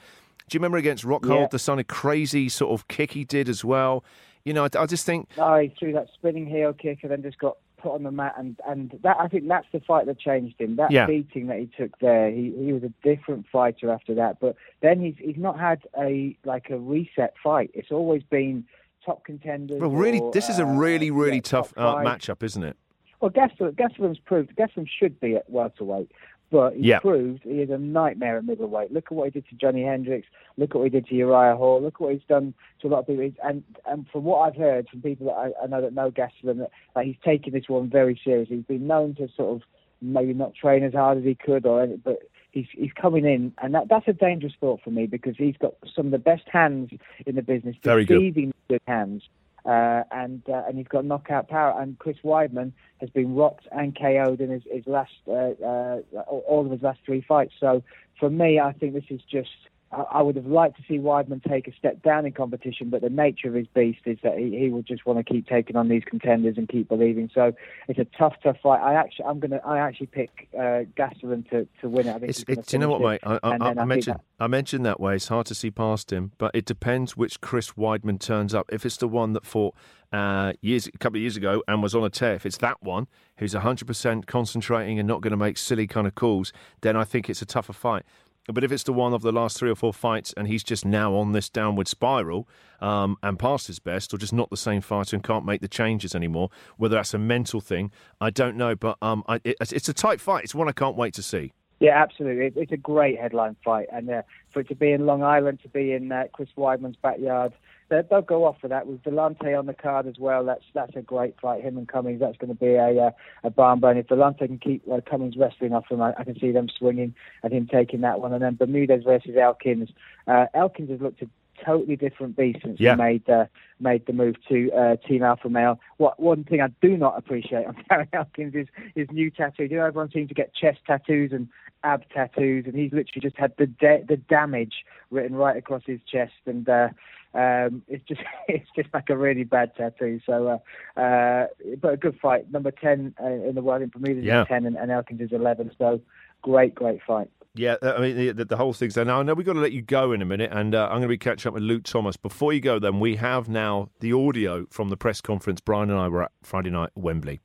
do you remember against Rockhold Yeah. the kind of crazy sort of kick he did as well? You know, I, I just think No, he threw that spinning heel kick and then just got put on the mat, and and that I think that's the fight that changed him. That Yeah. beating that he took there, he he was a different fighter after that. But then he's he's not had a like a reset fight. It's always been top contenders. Well, really, or, this is a uh, really, really yeah, tough uh, matchup, isn't it? Well, Gastelum, Gastelum's proved Gastelum should be at welterweight, but he Yeah. proved he is a nightmare at middleweight. Look at what he did to Johnny Hendricks. Look at what he did to Uriah Hall. Look what he's done to a lot of people. And and from what I've heard from people that I, I know that know Gastelum, that like, he's taken this one very seriously. He's been known to sort of maybe not train as hard as he could, or but he's he's coming in, and that that's a dangerous thought for me because he's got some of the best hands in the business, Very good. good hands. Uh, and uh, and he's got knockout power. And Chris Weidman has been rocked and KO'd in his, his last uh, uh, all of his last three fights. So for me, I think this is just I would have liked to see Weidman take a step down in competition, but the nature of his beast is that he, he will just want to keep taking on these contenders and keep believing. So it's a tough, tough fight. I actually, I'm gonna, I actually pick uh, Gastelum to, to win it. I think it's, it's, you know what, mate? I, I, I, I mentioned, I mentioned that way. It's hard to see past him, but it depends which Chris Weidman turns up. If it's the one that fought uh, years, a couple of years ago and was on a tear, if it's that one who's 100% concentrating and not going to make silly kind of calls, then I think it's a tougher fight. But if it's the one of the last three or four fights and he's just now on this downward spiral um, and past his best, or just not the same fighter and can't make the changes anymore, whether that's a mental thing, I don't know. But um, I, it, it's a tight fight. It's one I can't wait to see. Yeah, absolutely. It's a great headline fight, and uh, for it to be in Long Island, to be in uh, Chris Weidman's backyard, they'll go off for that with Villante on the card as well. That's that's a great fight. Him and Cummins, that's going to be a uh, a barn burn. If Villante can keep uh, Cummins wrestling off him, I, I, can see them swinging and him taking that one. And then Bermudez versus Elkins. Uh, Elkins has looked a totally different beast since yeah. he made uh, made the move to uh, Team Alpha Male. What one thing I do not appreciate on Darren Elkins is his new tattoo. You know, everyone seems to get chest tattoos and ab tattoos, and he's literally just had the de- the damage written right across his chest, and uh, um, it's just it's just like a really bad tattoo. So, uh, uh, but a good fight. Number ten uh, in the world in Bermudez yeah. is ten, and, and Elkins is eleven. So, great, great fight. Yeah, I mean the, the whole thing's there. Now I know we've got to let you go in a minute, and uh, I'm going to be catching up with Luke Thomas. Before you go, then we have now the audio from the press conference. Brian and I were at Friday night at Wembley.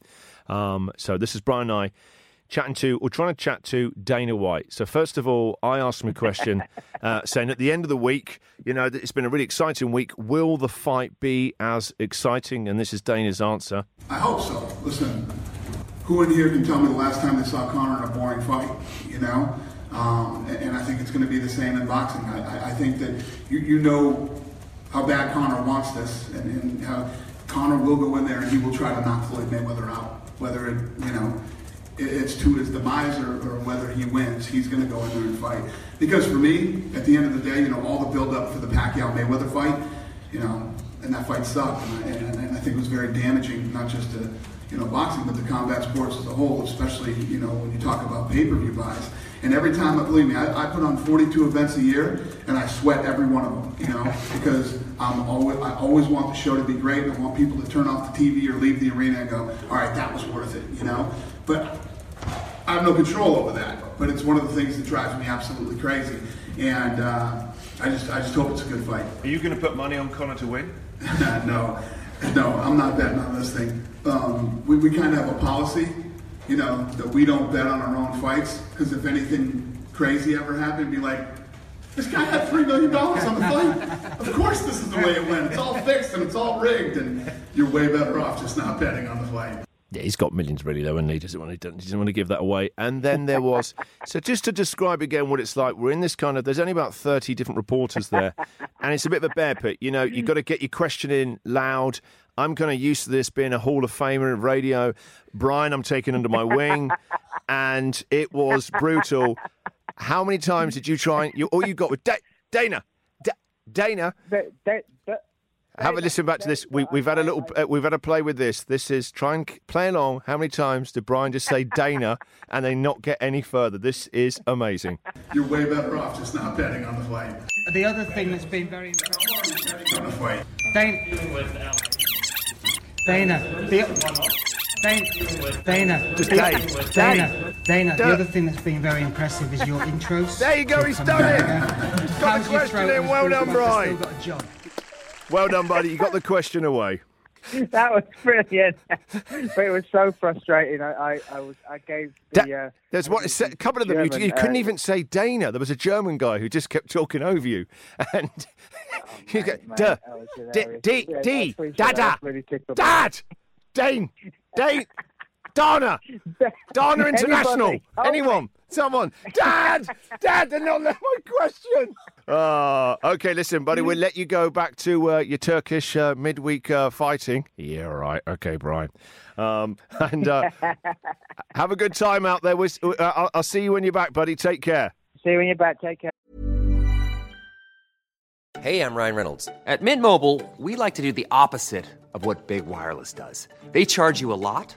Um, so this is Brian and I chatting to or trying to chat to Dana White. So first of all, I asked him a question, uh, saying at the end of the week, you know, it's been a really exciting week. Will the fight be as exciting? And this is Dana's answer. I hope so. Listen, who in here can tell me the last time they saw Conor in a boring fight? You know. Um, and, and, I think it's going to be the same in boxing. I, I, I think that you, you know how bad Conor wants this, and, and how Conor will go in there and he will try to knock Floyd Mayweather out. Whether it, you know, it's to his demise or, or whether he wins, he's going to go in there and fight. Because for me, at the end of the day, you know, all the build up for the Pacquiao Mayweather fight, you know, and that fight sucked, and, and, I think it was very damaging, not just to you know boxing, but the combat sports as a whole, especially you know when you talk about pay per view buys. And every time, believe me, I, I, put on 42 events a year, and I sweat every one of them, you know, because I'm always, I always want the show to be great. and I want people to turn off the TV or leave the arena and go, all right, that was worth it, you know. But I have no control over that. But it's one of the things that drives me absolutely crazy. And uh, I just, I just hope it's a good fight. Are you going to put money on Conor to win? no, no, I'm not betting on this thing. Um, we, we kind of have a policy you know, that we don't bet on our own fights because if anything crazy ever happened, be like, this guy had three million dollars on the fight. Of course, this is the way it went. It's all fixed and it's all rigged, and you're way better off just not betting on the fight. Yeah, he's got millions really though, and he doesn't want to, he doesn't want to give that away. And then there was so just to describe again what it's like. We're in this kind of there's only about thirty different reporters there, and it's a bit of a bear pit. You know, you've got to get your question in loud. I'm kind of used to this being a Hall of Famer of radio. Brian, I'm taking under my wing, and it was brutal. How many times did you try? And, you, all you got was da- Dana, da- Dana. But, but, but, have a listen back to this. We, have had a little, uh, we've had a play with this. This is try and play along. How many times did Brian just say Dana and they not get any further? This is amazing. You're way better off just not betting on the fight. The other thing that's been very on the fight. Dana. Dana. The, Dana, Dana, Dana, Dana, Dana. The other thing that's been very impressive is your intros. There you go, he's done it. He's got How's the question in. Well done, Walker Brian. Still got a job. Well done, buddy. You got the question away. that was brilliant. but it was so frustrating. I, I, I was I gave the. Da- uh, There's what a couple of them. You, German, you couldn't uh, even say Dana. There was a German guy who just kept talking over you, and you go, mate, duh, D. D, D, that. Dada, That's really tickled me. Dad, Dane, Dane, Donna, Donna International, Anybody. Oh, anyone, someone, Dad, Dad, they're not let my question. Uh, okay, listen, buddy, we'll let you go back to uh, your Turkish uh, midweek uh, fighting. Yeah, right. Okay, Brian. Um, and uh, have a good time out there. We'll, uh, I'll, I'll see you when you're back, buddy. Take care. See you when you're back. Take care. Hey, I'm Ryan Reynolds. At Mint Mobile, we like to do the opposite of what Big Wireless does. They charge you a lot,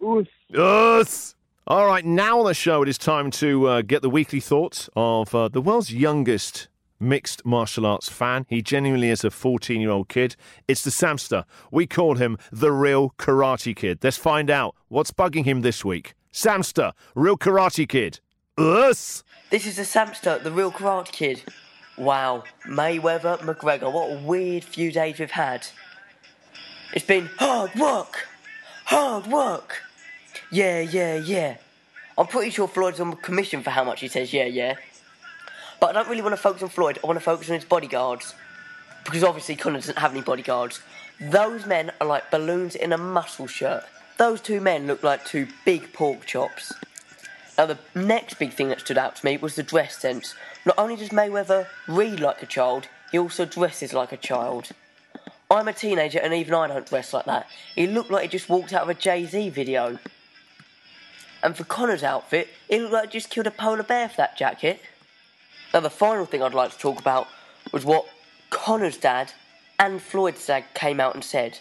Us. Us. All right, now on the show, it is time to uh, get the weekly thoughts of uh, the world's youngest mixed martial arts fan. He genuinely is a 14 year old kid. It's the Samster. We call him the real Karate Kid. Let's find out what's bugging him this week. Samster, real Karate Kid. Us. This is the Samster, the real Karate Kid. Wow, Mayweather, McGregor, what a weird few days we've had. It's been hard work, hard work. Yeah, yeah, yeah. I'm pretty sure Floyd's on commission for how much he says yeah, yeah. But I don't really want to focus on Floyd, I want to focus on his bodyguards. Because obviously Conor doesn't have any bodyguards. Those men are like balloons in a muscle shirt. Those two men look like two big pork chops. Now, the next big thing that stood out to me was the dress sense. Not only does Mayweather read like a child, he also dresses like a child. I'm a teenager and even I don't dress like that. He looked like he just walked out of a Jay Z video. And for Conor's outfit, he looked like he just killed a polar bear for that jacket. Now, the final thing I'd like to talk about was what Conor's dad and Floyd's dad came out and said.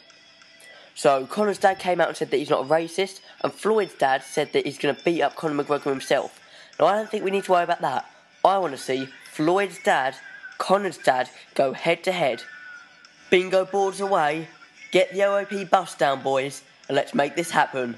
So, Conor's dad came out and said that he's not a racist, and Floyd's dad said that he's going to beat up Conor McGregor himself. Now, I don't think we need to worry about that. I want to see Floyd's dad, Conor's dad, go head to head. Bingo boards away, get the OOP bus down, boys, and let's make this happen.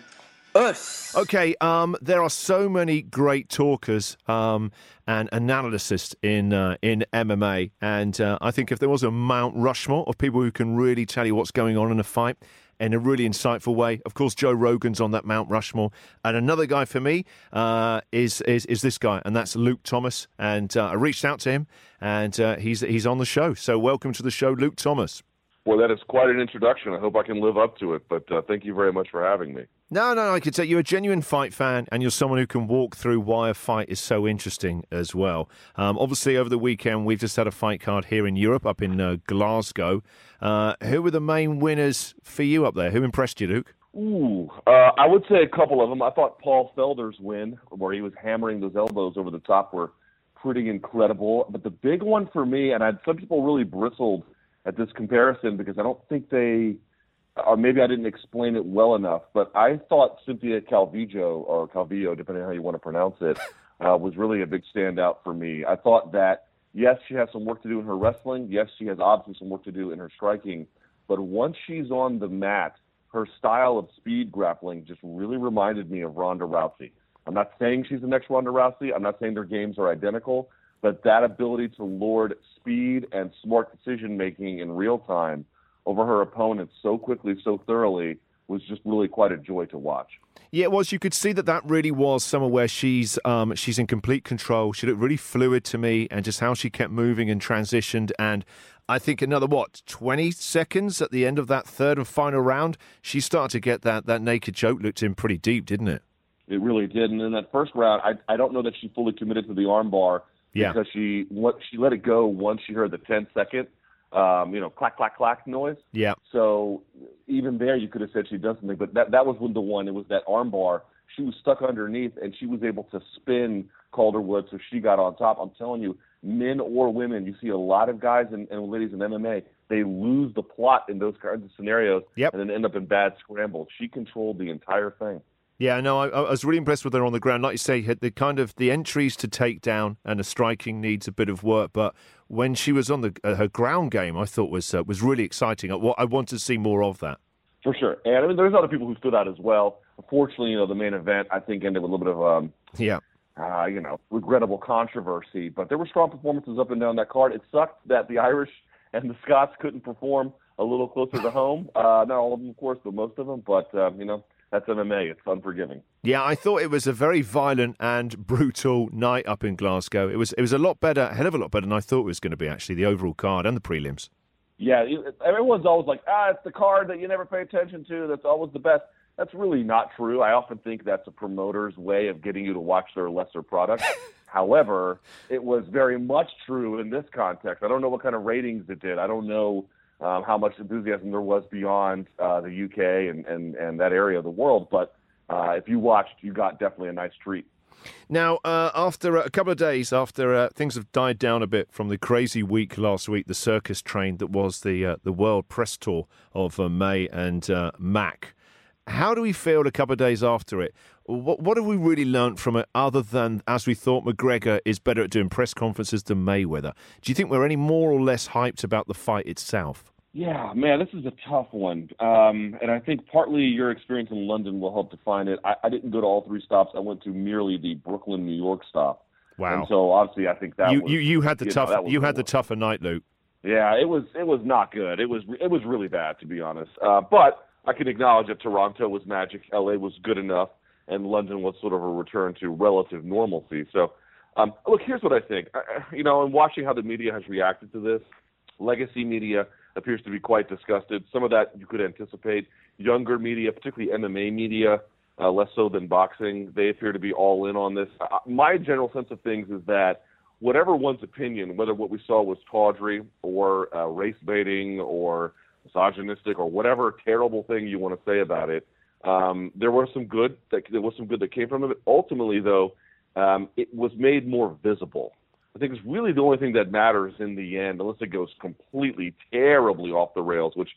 Us! Okay, um, there are so many great talkers um, and analysts in uh, in MMA, and uh, I think if there was a Mount Rushmore of people who can really tell you what's going on in a fight in a really insightful way, of course, Joe Rogan's on that Mount Rushmore, and another guy for me uh, is, is is this guy, and that's Luke Thomas, and uh, I reached out to him, and uh, he's he's on the show. So welcome to the show, Luke Thomas. Well, that is quite an introduction. I hope I can live up to it. But uh, thank you very much for having me. No, no, I could say you're a genuine fight fan, and you're someone who can walk through why a fight is so interesting as well. Um, obviously, over the weekend, we've just had a fight card here in Europe, up in uh, Glasgow. Uh, who were the main winners for you up there? Who impressed you, Luke? Ooh, uh, I would say a couple of them. I thought Paul Felder's win, where he was hammering those elbows over the top, were pretty incredible. But the big one for me, and I some people really bristled at this comparison because I don't think they, or maybe I didn't explain it well enough, but I thought Cynthia Calvillo, or Calvillo, depending on how you want to pronounce it, uh, was really a big standout for me. I thought that, yes, she has some work to do in her wrestling. Yes, she has obviously some work to do in her striking. But once she's on the mat, her style of speed grappling just really reminded me of Ronda Rousey. I'm not saying she's the next Ronda Rousey. I'm not saying their games are identical, but that ability to lord speed and smart decision making in real time over her opponents so quickly, so thoroughly was just really quite a joy to watch. Yeah, it was. You could see that that really was somewhere where she's um, she's in complete control. She looked really fluid to me, and just how she kept moving and transitioned. And I think another what twenty seconds at the end of that third and final round, she started to get that that naked choke looked in pretty deep, didn't it? It really did. And in that first round, I I don't know that she fully committed to the armbar yeah. because she what she let it go once she heard the 10 second um, you know, clack clack clack noise. Yeah. So even there, you could have said she done something, but that that was when the one. It was that armbar. She was stuck underneath, and she was able to spin Calderwood, so she got on top. I'm telling you, men or women, you see a lot of guys and, and ladies in MMA. They lose the plot in those kinds of scenarios, yep. and then end up in bad scrambles. She controlled the entire thing. Yeah, no, I, I, was really impressed with her on the ground. Like you say, the kind of the entries to take down and the striking needs a bit of work. But when she was on the uh, her ground game, I thought was uh, was really exciting. What I want to see more of that. For sure. And I mean, there's other people who stood out as well. Unfortunately, you know, the main event I think ended with a little bit of um, Yeah. uh, you know, regrettable controversy. But there were strong performances up and down that card. It sucked that the Irish and the Scots couldn't perform a little closer to home. Uh, not all of them, of course, but most of them. But uh, you know, that's MMA. It's unforgiving. Yeah, I thought it was a very violent and brutal night up in Glasgow. It was it was a lot better, a hell of a lot better than I thought it was going to be. Actually, the overall card and the prelims. Yeah, everyone's always like, ah, it's the card that you never pay attention to. That's always the best. That's really not true. I often think that's a promoter's way of getting you to watch their lesser product. However, it was very much true in this context. I don't know what kind of ratings it did. I don't know um, how much enthusiasm there was beyond uh, the UK and, and, and that area of the world. But uh, if you watched, you got definitely a nice treat. Now, uh, after a couple of days, after uh, things have died down a bit from the crazy week last week, the circus train that was the uh, the world press tour of uh, May and uh, Mac. How do we feel a couple of days after it? What, what have we really learnt from it, other than as we thought McGregor is better at doing press conferences than Mayweather? Do you think we're any more or less hyped about the fight itself? Yeah, man, this is a tough one. Um, and I think partly your experience in London will help define it. I, I didn't go to all three stops. I went to merely the Brooklyn, New York stop. Wow. And so obviously, I think that you, was, you you had the know, tough was you had the tougher night, Luke. Yeah, it was it was not good. It was it was really bad to be honest. Uh, but I can acknowledge that Toronto was magic, LA was good enough, and London was sort of a return to relative normalcy. So, um, look, here's what I think. I, you know, in watching how the media has reacted to this, legacy media appears to be quite disgusted. Some of that you could anticipate. Younger media, particularly MMA media, uh, less so than boxing, they appear to be all in on this. Uh, my general sense of things is that whatever one's opinion, whether what we saw was tawdry or uh, race baiting or misogynistic or whatever terrible thing you want to say about it, um, there was some good that there was some good that came from it. Ultimately, though, um, it was made more visible. I think it's really the only thing that matters in the end, unless it goes completely terribly off the rails, which,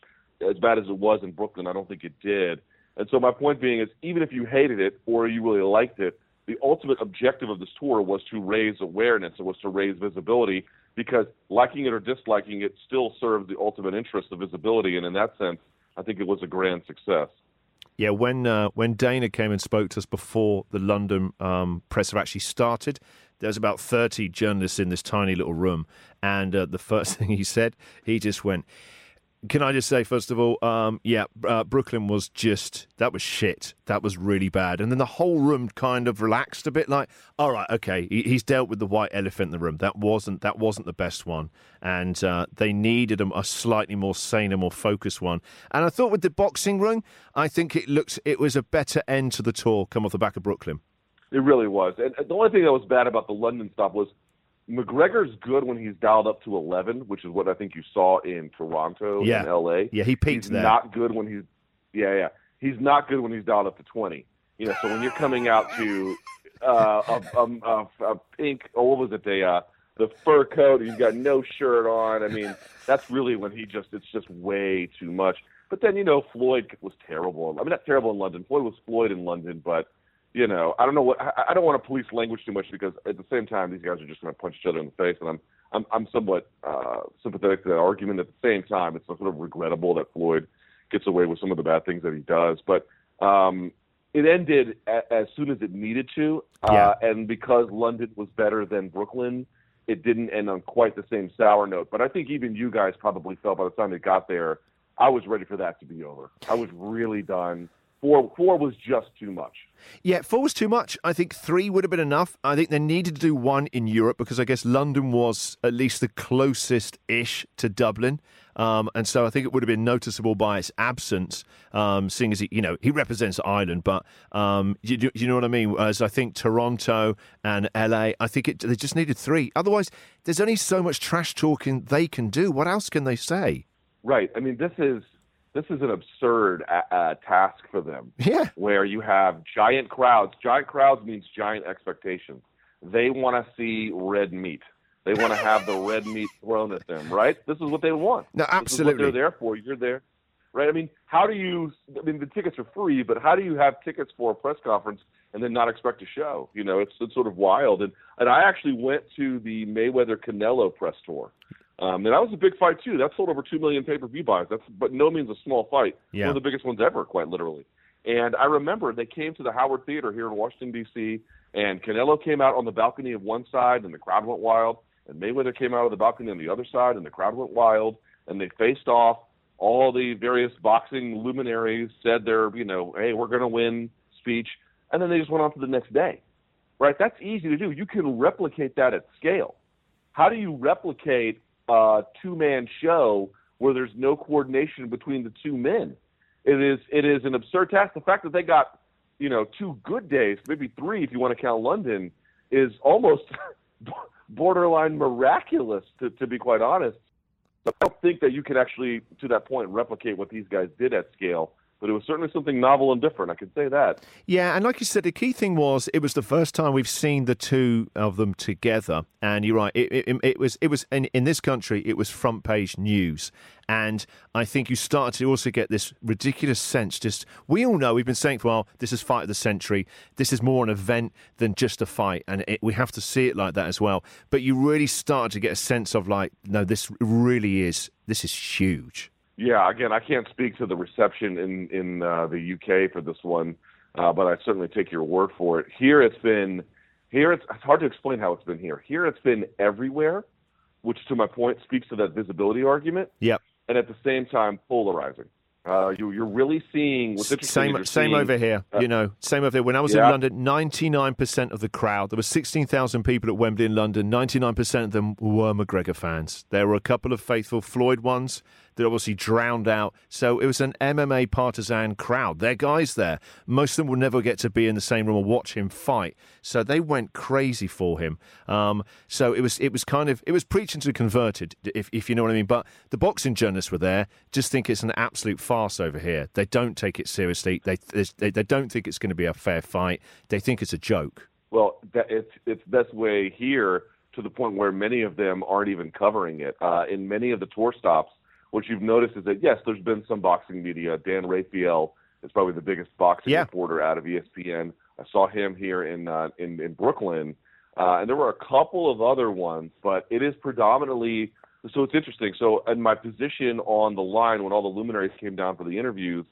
as bad as it was in Brooklyn, I don't think it did. And so my point being is, even if you hated it or you really liked it, the ultimate objective of this tour was to raise awareness. It was to raise visibility because liking it or disliking it still served the ultimate interest of visibility. And in that sense, I think it was a grand success. Yeah, when uh, when Dana came and spoke to us before the London um, press have actually started, there was about thirty journalists in this tiny little room, and uh, the first thing he said, he just went. Can I just say, first of all, um, yeah, uh, Brooklyn was just that was shit. That was really bad. And then the whole room kind of relaxed a bit, like, all right, okay, he, he's dealt with the white elephant in the room. That wasn't that wasn't the best one, and uh, they needed a, a slightly more sane and more focused one. And I thought with the boxing ring, I think it looks it was a better end to the tour come off the back of Brooklyn. It really was. And the only thing that was bad about the London stop was McGregor's good when he's dialed up to 11, which is what I think you saw in Toronto Yeah. and LA. Yeah, he peaked he's there. not good when he's yeah, yeah. He's not good when he's dialed up to 20. You know, so when you're coming out to uh, a, a, a, a pink, oh, what was it, the uh, the fur coat, he's got no shirt on. I mean, that's really when he just it's just way too much. But then you know, Floyd was terrible. I mean, not terrible in London. Floyd was Floyd in London, but you know, I don't know what I, I don't want to police language too much because at the same time, these guys are just going to punch each other in the face, and I'm I'm I'm somewhat uh, sympathetic to that argument. At the same time, it's sort of regrettable that Floyd gets away with some of the bad things that he does, but um, it ended a, as soon as it needed to, uh, and because London was better than Brooklyn, it didn't end on quite the same sour note. But I think even you guys probably felt by the time it got there, I was ready for that to be over. I was really done. Four four was just too much. Yeah, four was too much. I think three would have been enough. I think they needed to do one in Europe because I guess London was at least the closest ish to Dublin. Um, and so I think it would have been noticeable by its absence, um, seeing as he, you know, he represents Ireland. But um, you, you you know what I mean? As I think Toronto and LA, I think it, they just needed three. Otherwise, there's only so much trash talking they can do. What else can they say? Right. I mean, this is this is an absurd uh, uh, task for them. Yeah. Where you have giant crowds. Giant crowds means giant expectations. They want to see red meat. They want to have the red meat thrown at them. Right. This is what they want. No, This is what absolutely. they're there for. You're there. Right. I mean, how do you? I mean, the tickets are free, but how do you have tickets for a press conference and then not expect a show? You know, it's it's sort of wild. And and I actually went to the Mayweather Canelo press tour Um, and that was a big fight too. That sold over two million pay-per-view buys. That's but no means a small fight. Yeah. One of the biggest ones ever, quite literally. And I remember they came to the Howard Theater here in Washington D.C. and Canelo came out on the balcony of one side, and the crowd went wild. And Mayweather came out of the balcony on the other side, and the crowd went wild. And they faced off. All the various boxing luminaries said their, you know, hey, we're going to win speech, and then they just went on to the next day. Right? That's easy to do. You can replicate that at scale. How do you replicate a two-man show where there's no coordination between the two men? It is it is an absurd task. The fact that they got you know two good days, maybe three if you want to count London, is almost borderline miraculous to, to be quite honest. I don't think that you can actually, to that point, replicate what these guys did at scale. But it was certainly something novel and different. I can say that. Yeah, and like you said, the key thing was it was the first time we've seen the two of them together. And you're right, it, it, it was it was in, in this country it was front page news. And I think you started to also get this ridiculous sense. Just we all know we've been saying for a while, this is fight of the century. This is more an event than just a fight, and it, we have to see it like that as well. But you really started to get a sense of like, no, this really is this is huge. Yeah, again, I can't speak to the reception in in uh, the UK for this one, uh, but I certainly take your word for it. Here, it's been here. It's, it's hard to explain how it's been here. Here, it's been everywhere, which, to my point, speaks to that visibility argument. Yep. And at the same time, polarizing. Uh, you, you're really seeing. Same, same seeing, over here. uh, you know, same over there. When I was yeah. in London, 99% of the crowd, there were 16,000 people at Wembley in London. 99% of them were McGregor fans. There were a couple of faithful Floyd ones that obviously drowned out. So it was an MMA partisan crowd. They're guys there. Most of them will never get to be in the same room or watch him fight. So they went crazy for him. Um, so it was it was kind of it was preaching to the converted, if if you know what I mean. But the boxing journalists were there. Just think it's an absolute farce over here. They don't take it seriously. They they, they don't think it's going to be a fair fight. They think it's a joke. Well, it's it's this way here to the point where many of them aren't even covering it. Uh, in many of the tour stops, what you've noticed is that yes, there's been some boxing media. Dan Rafael is probably the biggest boxing Yeah. reporter out of ESPN. I saw him here in uh, in, in Brooklyn, uh, and there were a couple of other ones, but it is predominantly. So it's interesting. So in my position on the line when all the luminaries came down for the interviews,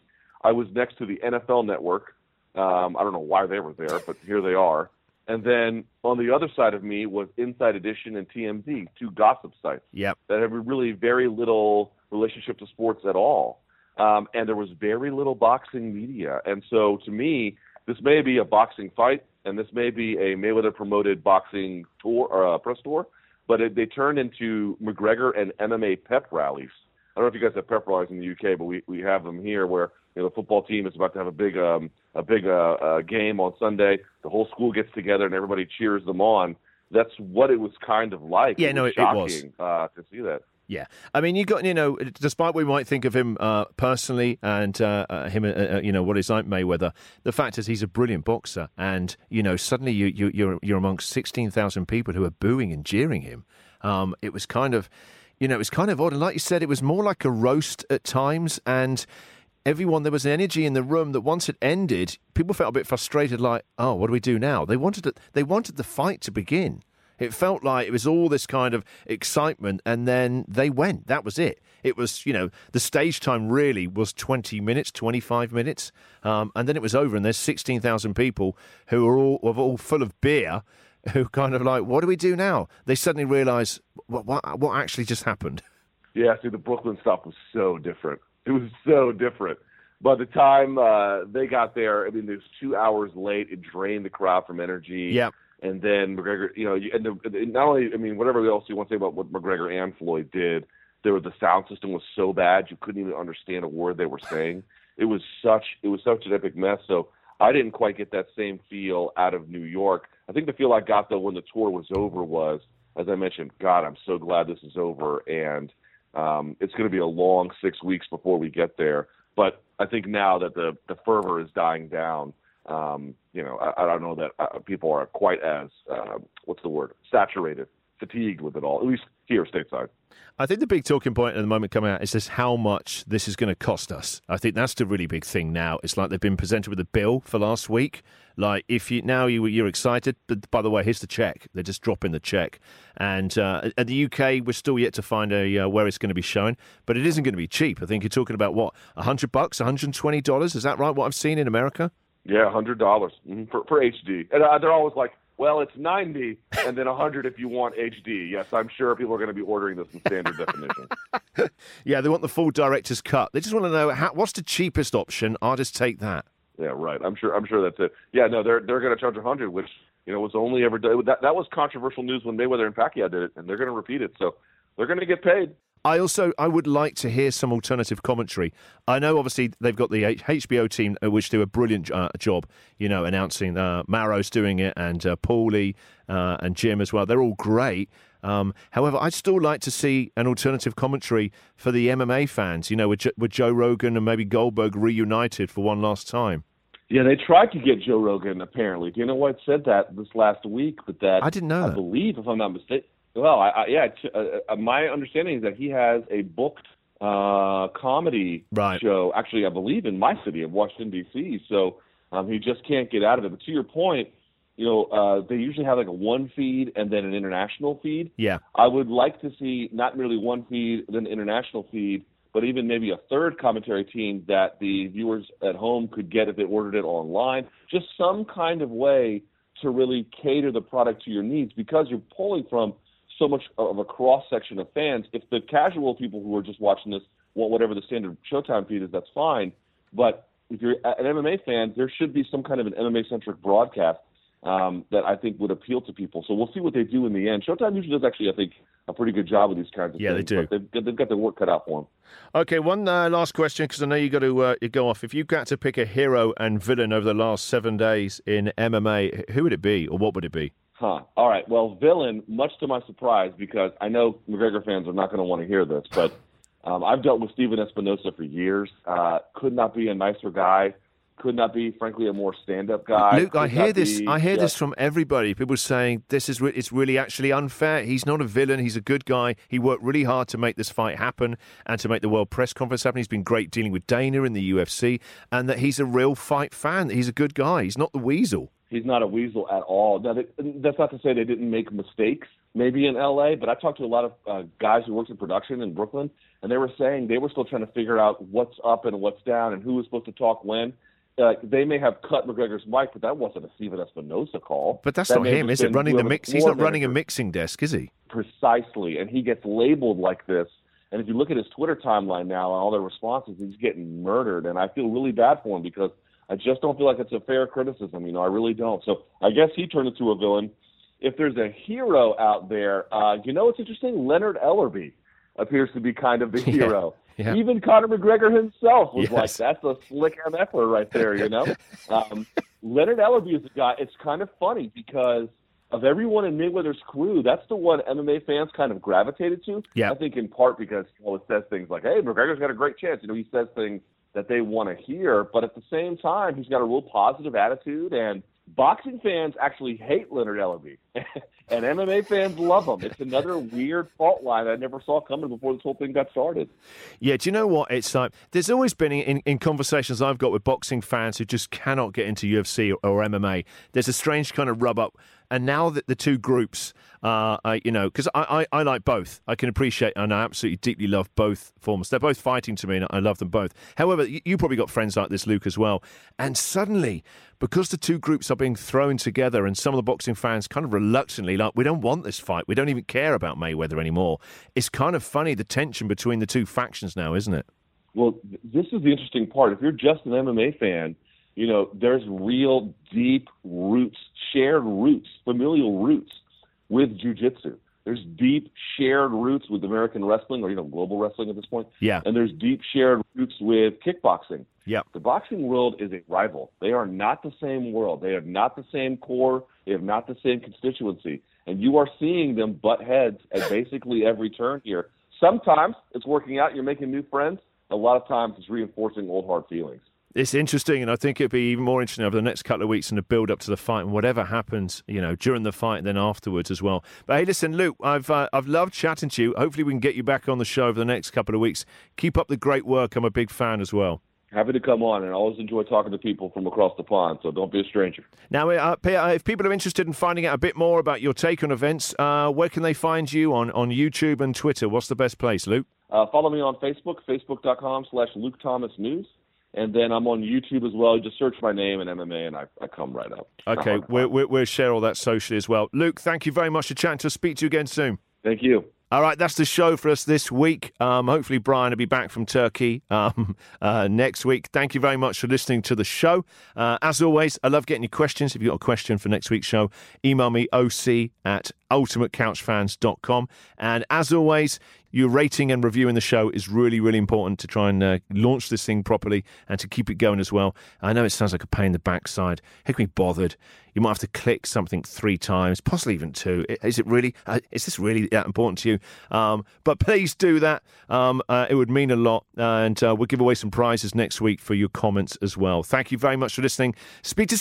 I was next to the NFL Network. Um, I don't know why they were there, but here they are. And then on the other side of me was Inside Edition and TMZ, two gossip sites Yep. that have really very little relationship to sports at all. Um, and there was very little boxing media. And so to me, this may be a boxing fight, and this may be a Mayweather promoted boxing tour or uh, press tour, but it, they turned into McGregor and MMA pep rallies. I don't know if you guys have pep rallies in the UK, but we, we have them here where you know the football team is about to have a big um, a big uh, uh, game on Sunday. The whole school gets together and everybody cheers them on. That's what it was kind of like. Yeah, it no, was it- it was. uh, to see that. Yeah, I mean, you got you know, despite what we might think of him uh, personally and uh, uh, him, uh, uh, you know, what he's like Mayweather, the fact is he's a brilliant boxer, and you know, suddenly you, you you're you're amongst sixteen thousand people who are booing and jeering him. Um, it was kind of, you know, it was kind of odd, and like you said, it was more like a roast at times, and everyone there was an energy in the room that once it ended, people felt a bit frustrated, like, oh, what do we do now? They wanted it, they wanted the fight to begin. It felt like it was all this kind of excitement, and then they went. That was it. It was, you know, the stage time really was 20 minutes, 25 minutes, um, and then it was over, and there's 16,000 people who are all, were all full of beer, who kind of like, what do we do now? They suddenly realise, what, what, what actually just happened? Yeah, see, the Brooklyn stuff was so different. It was so different. By the time uh, they got there, I mean, it was two hours late. It drained the crowd from energy. Yeah. And then McGregor, you know, and the, and not only, I mean, whatever else you want to say about what McGregor and Floyd did, there the sound system was so bad you couldn't even understand a word they were saying. It was such, it was such an epic mess. So I didn't quite get that same feel out of New York. I think the feel I got though when the tour was over was, as I mentioned, God, I'm so glad this is over, and um, it's going to be a long six weeks before we get there. But I think now that the the fervor is dying down, um, you know, I, I don't know that uh, people are quite as uh, what's the word saturated fatigued with it all, at least here stateside. I think the big talking point at the moment coming out is just how much this is going to cost us. I think that's the really big thing now. It's like they've been presented with a bill for last week. Like if you now you you're excited, but by the way, here's the check. They're just dropping the check. And uh, at the UK, we're still yet to find a uh, where it's going to be shown, but it isn't going to be cheap. I think you're talking about what hundred bucks, 120 dollars. Is that right? What I've seen in America? Yeah, hundred dollars mm-hmm, for for HD, and uh, they're always like, well, it's 90 and then a 100 if you want HD. Yes, I'm sure people are going to be ordering this in standard definition. yeah, they want the full director's cut. They just want to know how, what's the cheapest option. I'll just take that. Yeah, right. I'm sure. I'm sure that's it. Yeah, no, they're they're going to charge a 100, which you know was only ever done. That that was controversial news when Mayweather and Pacquiao did it, and they're going to repeat it. So they're going to get paid. I also I would like to hear some alternative commentary. I know obviously they've got the HBO team uh, which do a brilliant uh, job, you know, announcing uh, Mauro's doing it and uh, Paulie uh, and Jim as well. They're all great. Um, however, I'd still like to see an alternative commentary for the MMA fans. You know, with, with Joe Rogan and maybe Goldberg reunited for one last time. Yeah, they tried to get Joe Rogan. Apparently, do you know what said that this last week, but that I didn't know. I that. believe, if I'm not mistaken, well, I, I, yeah, t- uh, uh, my understanding is that he has a booked uh, comedy right. show. Actually, I believe in my city of Washington D.C. So um, he just can't get out of it. But to your point, you know, uh, they usually have like a one feed and then an international feed. Yeah. I would like to see not merely one feed, then an international feed, but even maybe a third commentary team that the viewers at home could get if they ordered it online. Just some kind of way to really cater the product to your needs because you're pulling from so much of a cross section of fans. If the casual people who are just watching this want whatever the standard Showtime feed is, that's fine. But if you're an MMA fan, there should be some kind of an MMA centric broadcast um, that I think would appeal to people. So we'll see what they do in the end. Showtime usually does actually, I think, a pretty good job with these kinds of yeah, things. Yeah, they do. They've, they've, got their work cut out for them. Okay, one uh, last question because I know you got to uh, go off. If you got to pick a hero and villain over the last seven days in MMA, who would it be, or what would it be? Huh. All right. Well, villain, much to my surprise, because I know McGregor fans are not going to want to hear this, but um, I've dealt with Stephen Espinoza for years. Uh, could not be a nicer guy. Could not be, frankly, a more stand-up guy. Luke, I hear this. Be, I hear yeah. this from everybody. People saying this is re- it's really actually unfair. He's not a villain. He's a good guy. He worked really hard to make this fight happen and to make the World Press Conference happen. He's been great dealing with Dana in the UFC, and that he's a real fight fan. That he's a good guy. He's not the weasel he's not a weasel at all. Now, that's not to say they didn't make mistakes, maybe in L.A., but I talked to a lot of uh, guys who worked in production in Brooklyn, and they were saying they were still trying to figure out what's up and what's down and who was supposed to talk when. Uh, they may have cut McGregor's mic, but that wasn't a Stephen Espinoza call. But that's that not him, is it? Running the mix, he's not running a mixing desk, is he? Precisely, and he gets labeled like this. And if you look at his Twitter timeline now and all the responses, he's getting murdered. And I feel really bad for him because I just don't feel like it's a fair criticism. You know, I really don't. So I guess he turned into a villain. If there's a hero out there, uh, you know, it's interesting. Leonard Ellerbe appears to be kind of the hero. Yeah. Even Conor McGregor himself was Yes. like, "That's a slick MFer right there," you know. um, Leonard Ellerbe is a guy. It's kind of funny because of everyone in Mayweather's crew, that's the one MMA fans kind of gravitated to. Yeah. I think in part because he always says things like, "Hey, McGregor's got a great chance." You know, he says things that they want to hear, but at the same time, he's got a real positive attitude and. Boxing fans actually hate Leonard Ellerbe, and MMA fans love him. It's another weird fault line I never saw coming before this whole thing got started. Yeah, do you know what? It's like there's always been in, in conversations I've got with boxing fans who just cannot get into UFC or, or MMA. There's a strange kind of rub up, and now that the two groups, uh, I, you know, because I, I, I like both. I can appreciate and I absolutely deeply love both forms. They're both fighting to me, and I love them both. However, you, you probably got friends like this, Luke, as well. And suddenly, because the two groups are being thrown together, and some of the boxing fans kind of reluctantly like, we don't want this fight. We don't even care about Mayweather anymore. It's kind of funny the tension between the two factions now, isn't it? Well, this is the interesting part. If you're just an MMA fan, you know, there's real deep roots, shared roots, familial roots with jujitsu. There's deep shared roots with American wrestling or, you know, global wrestling at this point. Yeah. And there's deep shared roots with kickboxing. Yep. The boxing world is a rival. They are not the same world. They have not the same core. They have not the same constituency. And you are seeing them butt heads at basically every turn here. Sometimes it's working out. You're making new friends. A lot of times it's reinforcing old hard feelings. It's interesting, and I think it'd be even more interesting over the next couple of weeks in the build up to the fight and whatever happens, you know, during the fight and then afterwards as well. But hey, listen, Luke, I've uh, I've loved chatting to you. Hopefully, we can get you back on the show over the next couple of weeks. Keep up the great work. I'm a big fan as well. Happy to come on, and I always enjoy talking to people from across the pond. So don't be a stranger. Now, uh, if people are interested in finding out a bit more about your take on events, uh, where can they find you on on YouTube and Twitter? What's the best place, Luke? Uh, follow me on Facebook, facebook.com slash Luke Thomas News. And then I'm on YouTube as well. Just search my name and MMA, and I, I come right up. Okay, we'll, we'll share all that socially as well. Luke, thank you very much for chatting to. Speak to you again soon. Thank you. All right, that's the show for us this week. Um, hopefully, Brian will be back from Turkey um, uh, next week. Thank you very much for listening to the show. Uh, as always, I love getting your questions. If you've got a question for next week's show, email me oc at ultimatecouchfans.com. And as always, your rating and reviewing the show is really, really important to try and uh, launch this thing properly and to keep it going as well. I know it sounds like a pain in the backside. Heck me bothered. You might have to click something three times, possibly even two. Is it really? Uh, is this really that important to you? Um, but please do that. Um, uh, it would mean a lot, and uh, we'll give away some prizes next week for your comments as well. Thank you very much for listening. Speak to.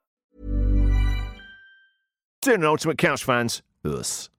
Soon, Ultimate Couch fans, us.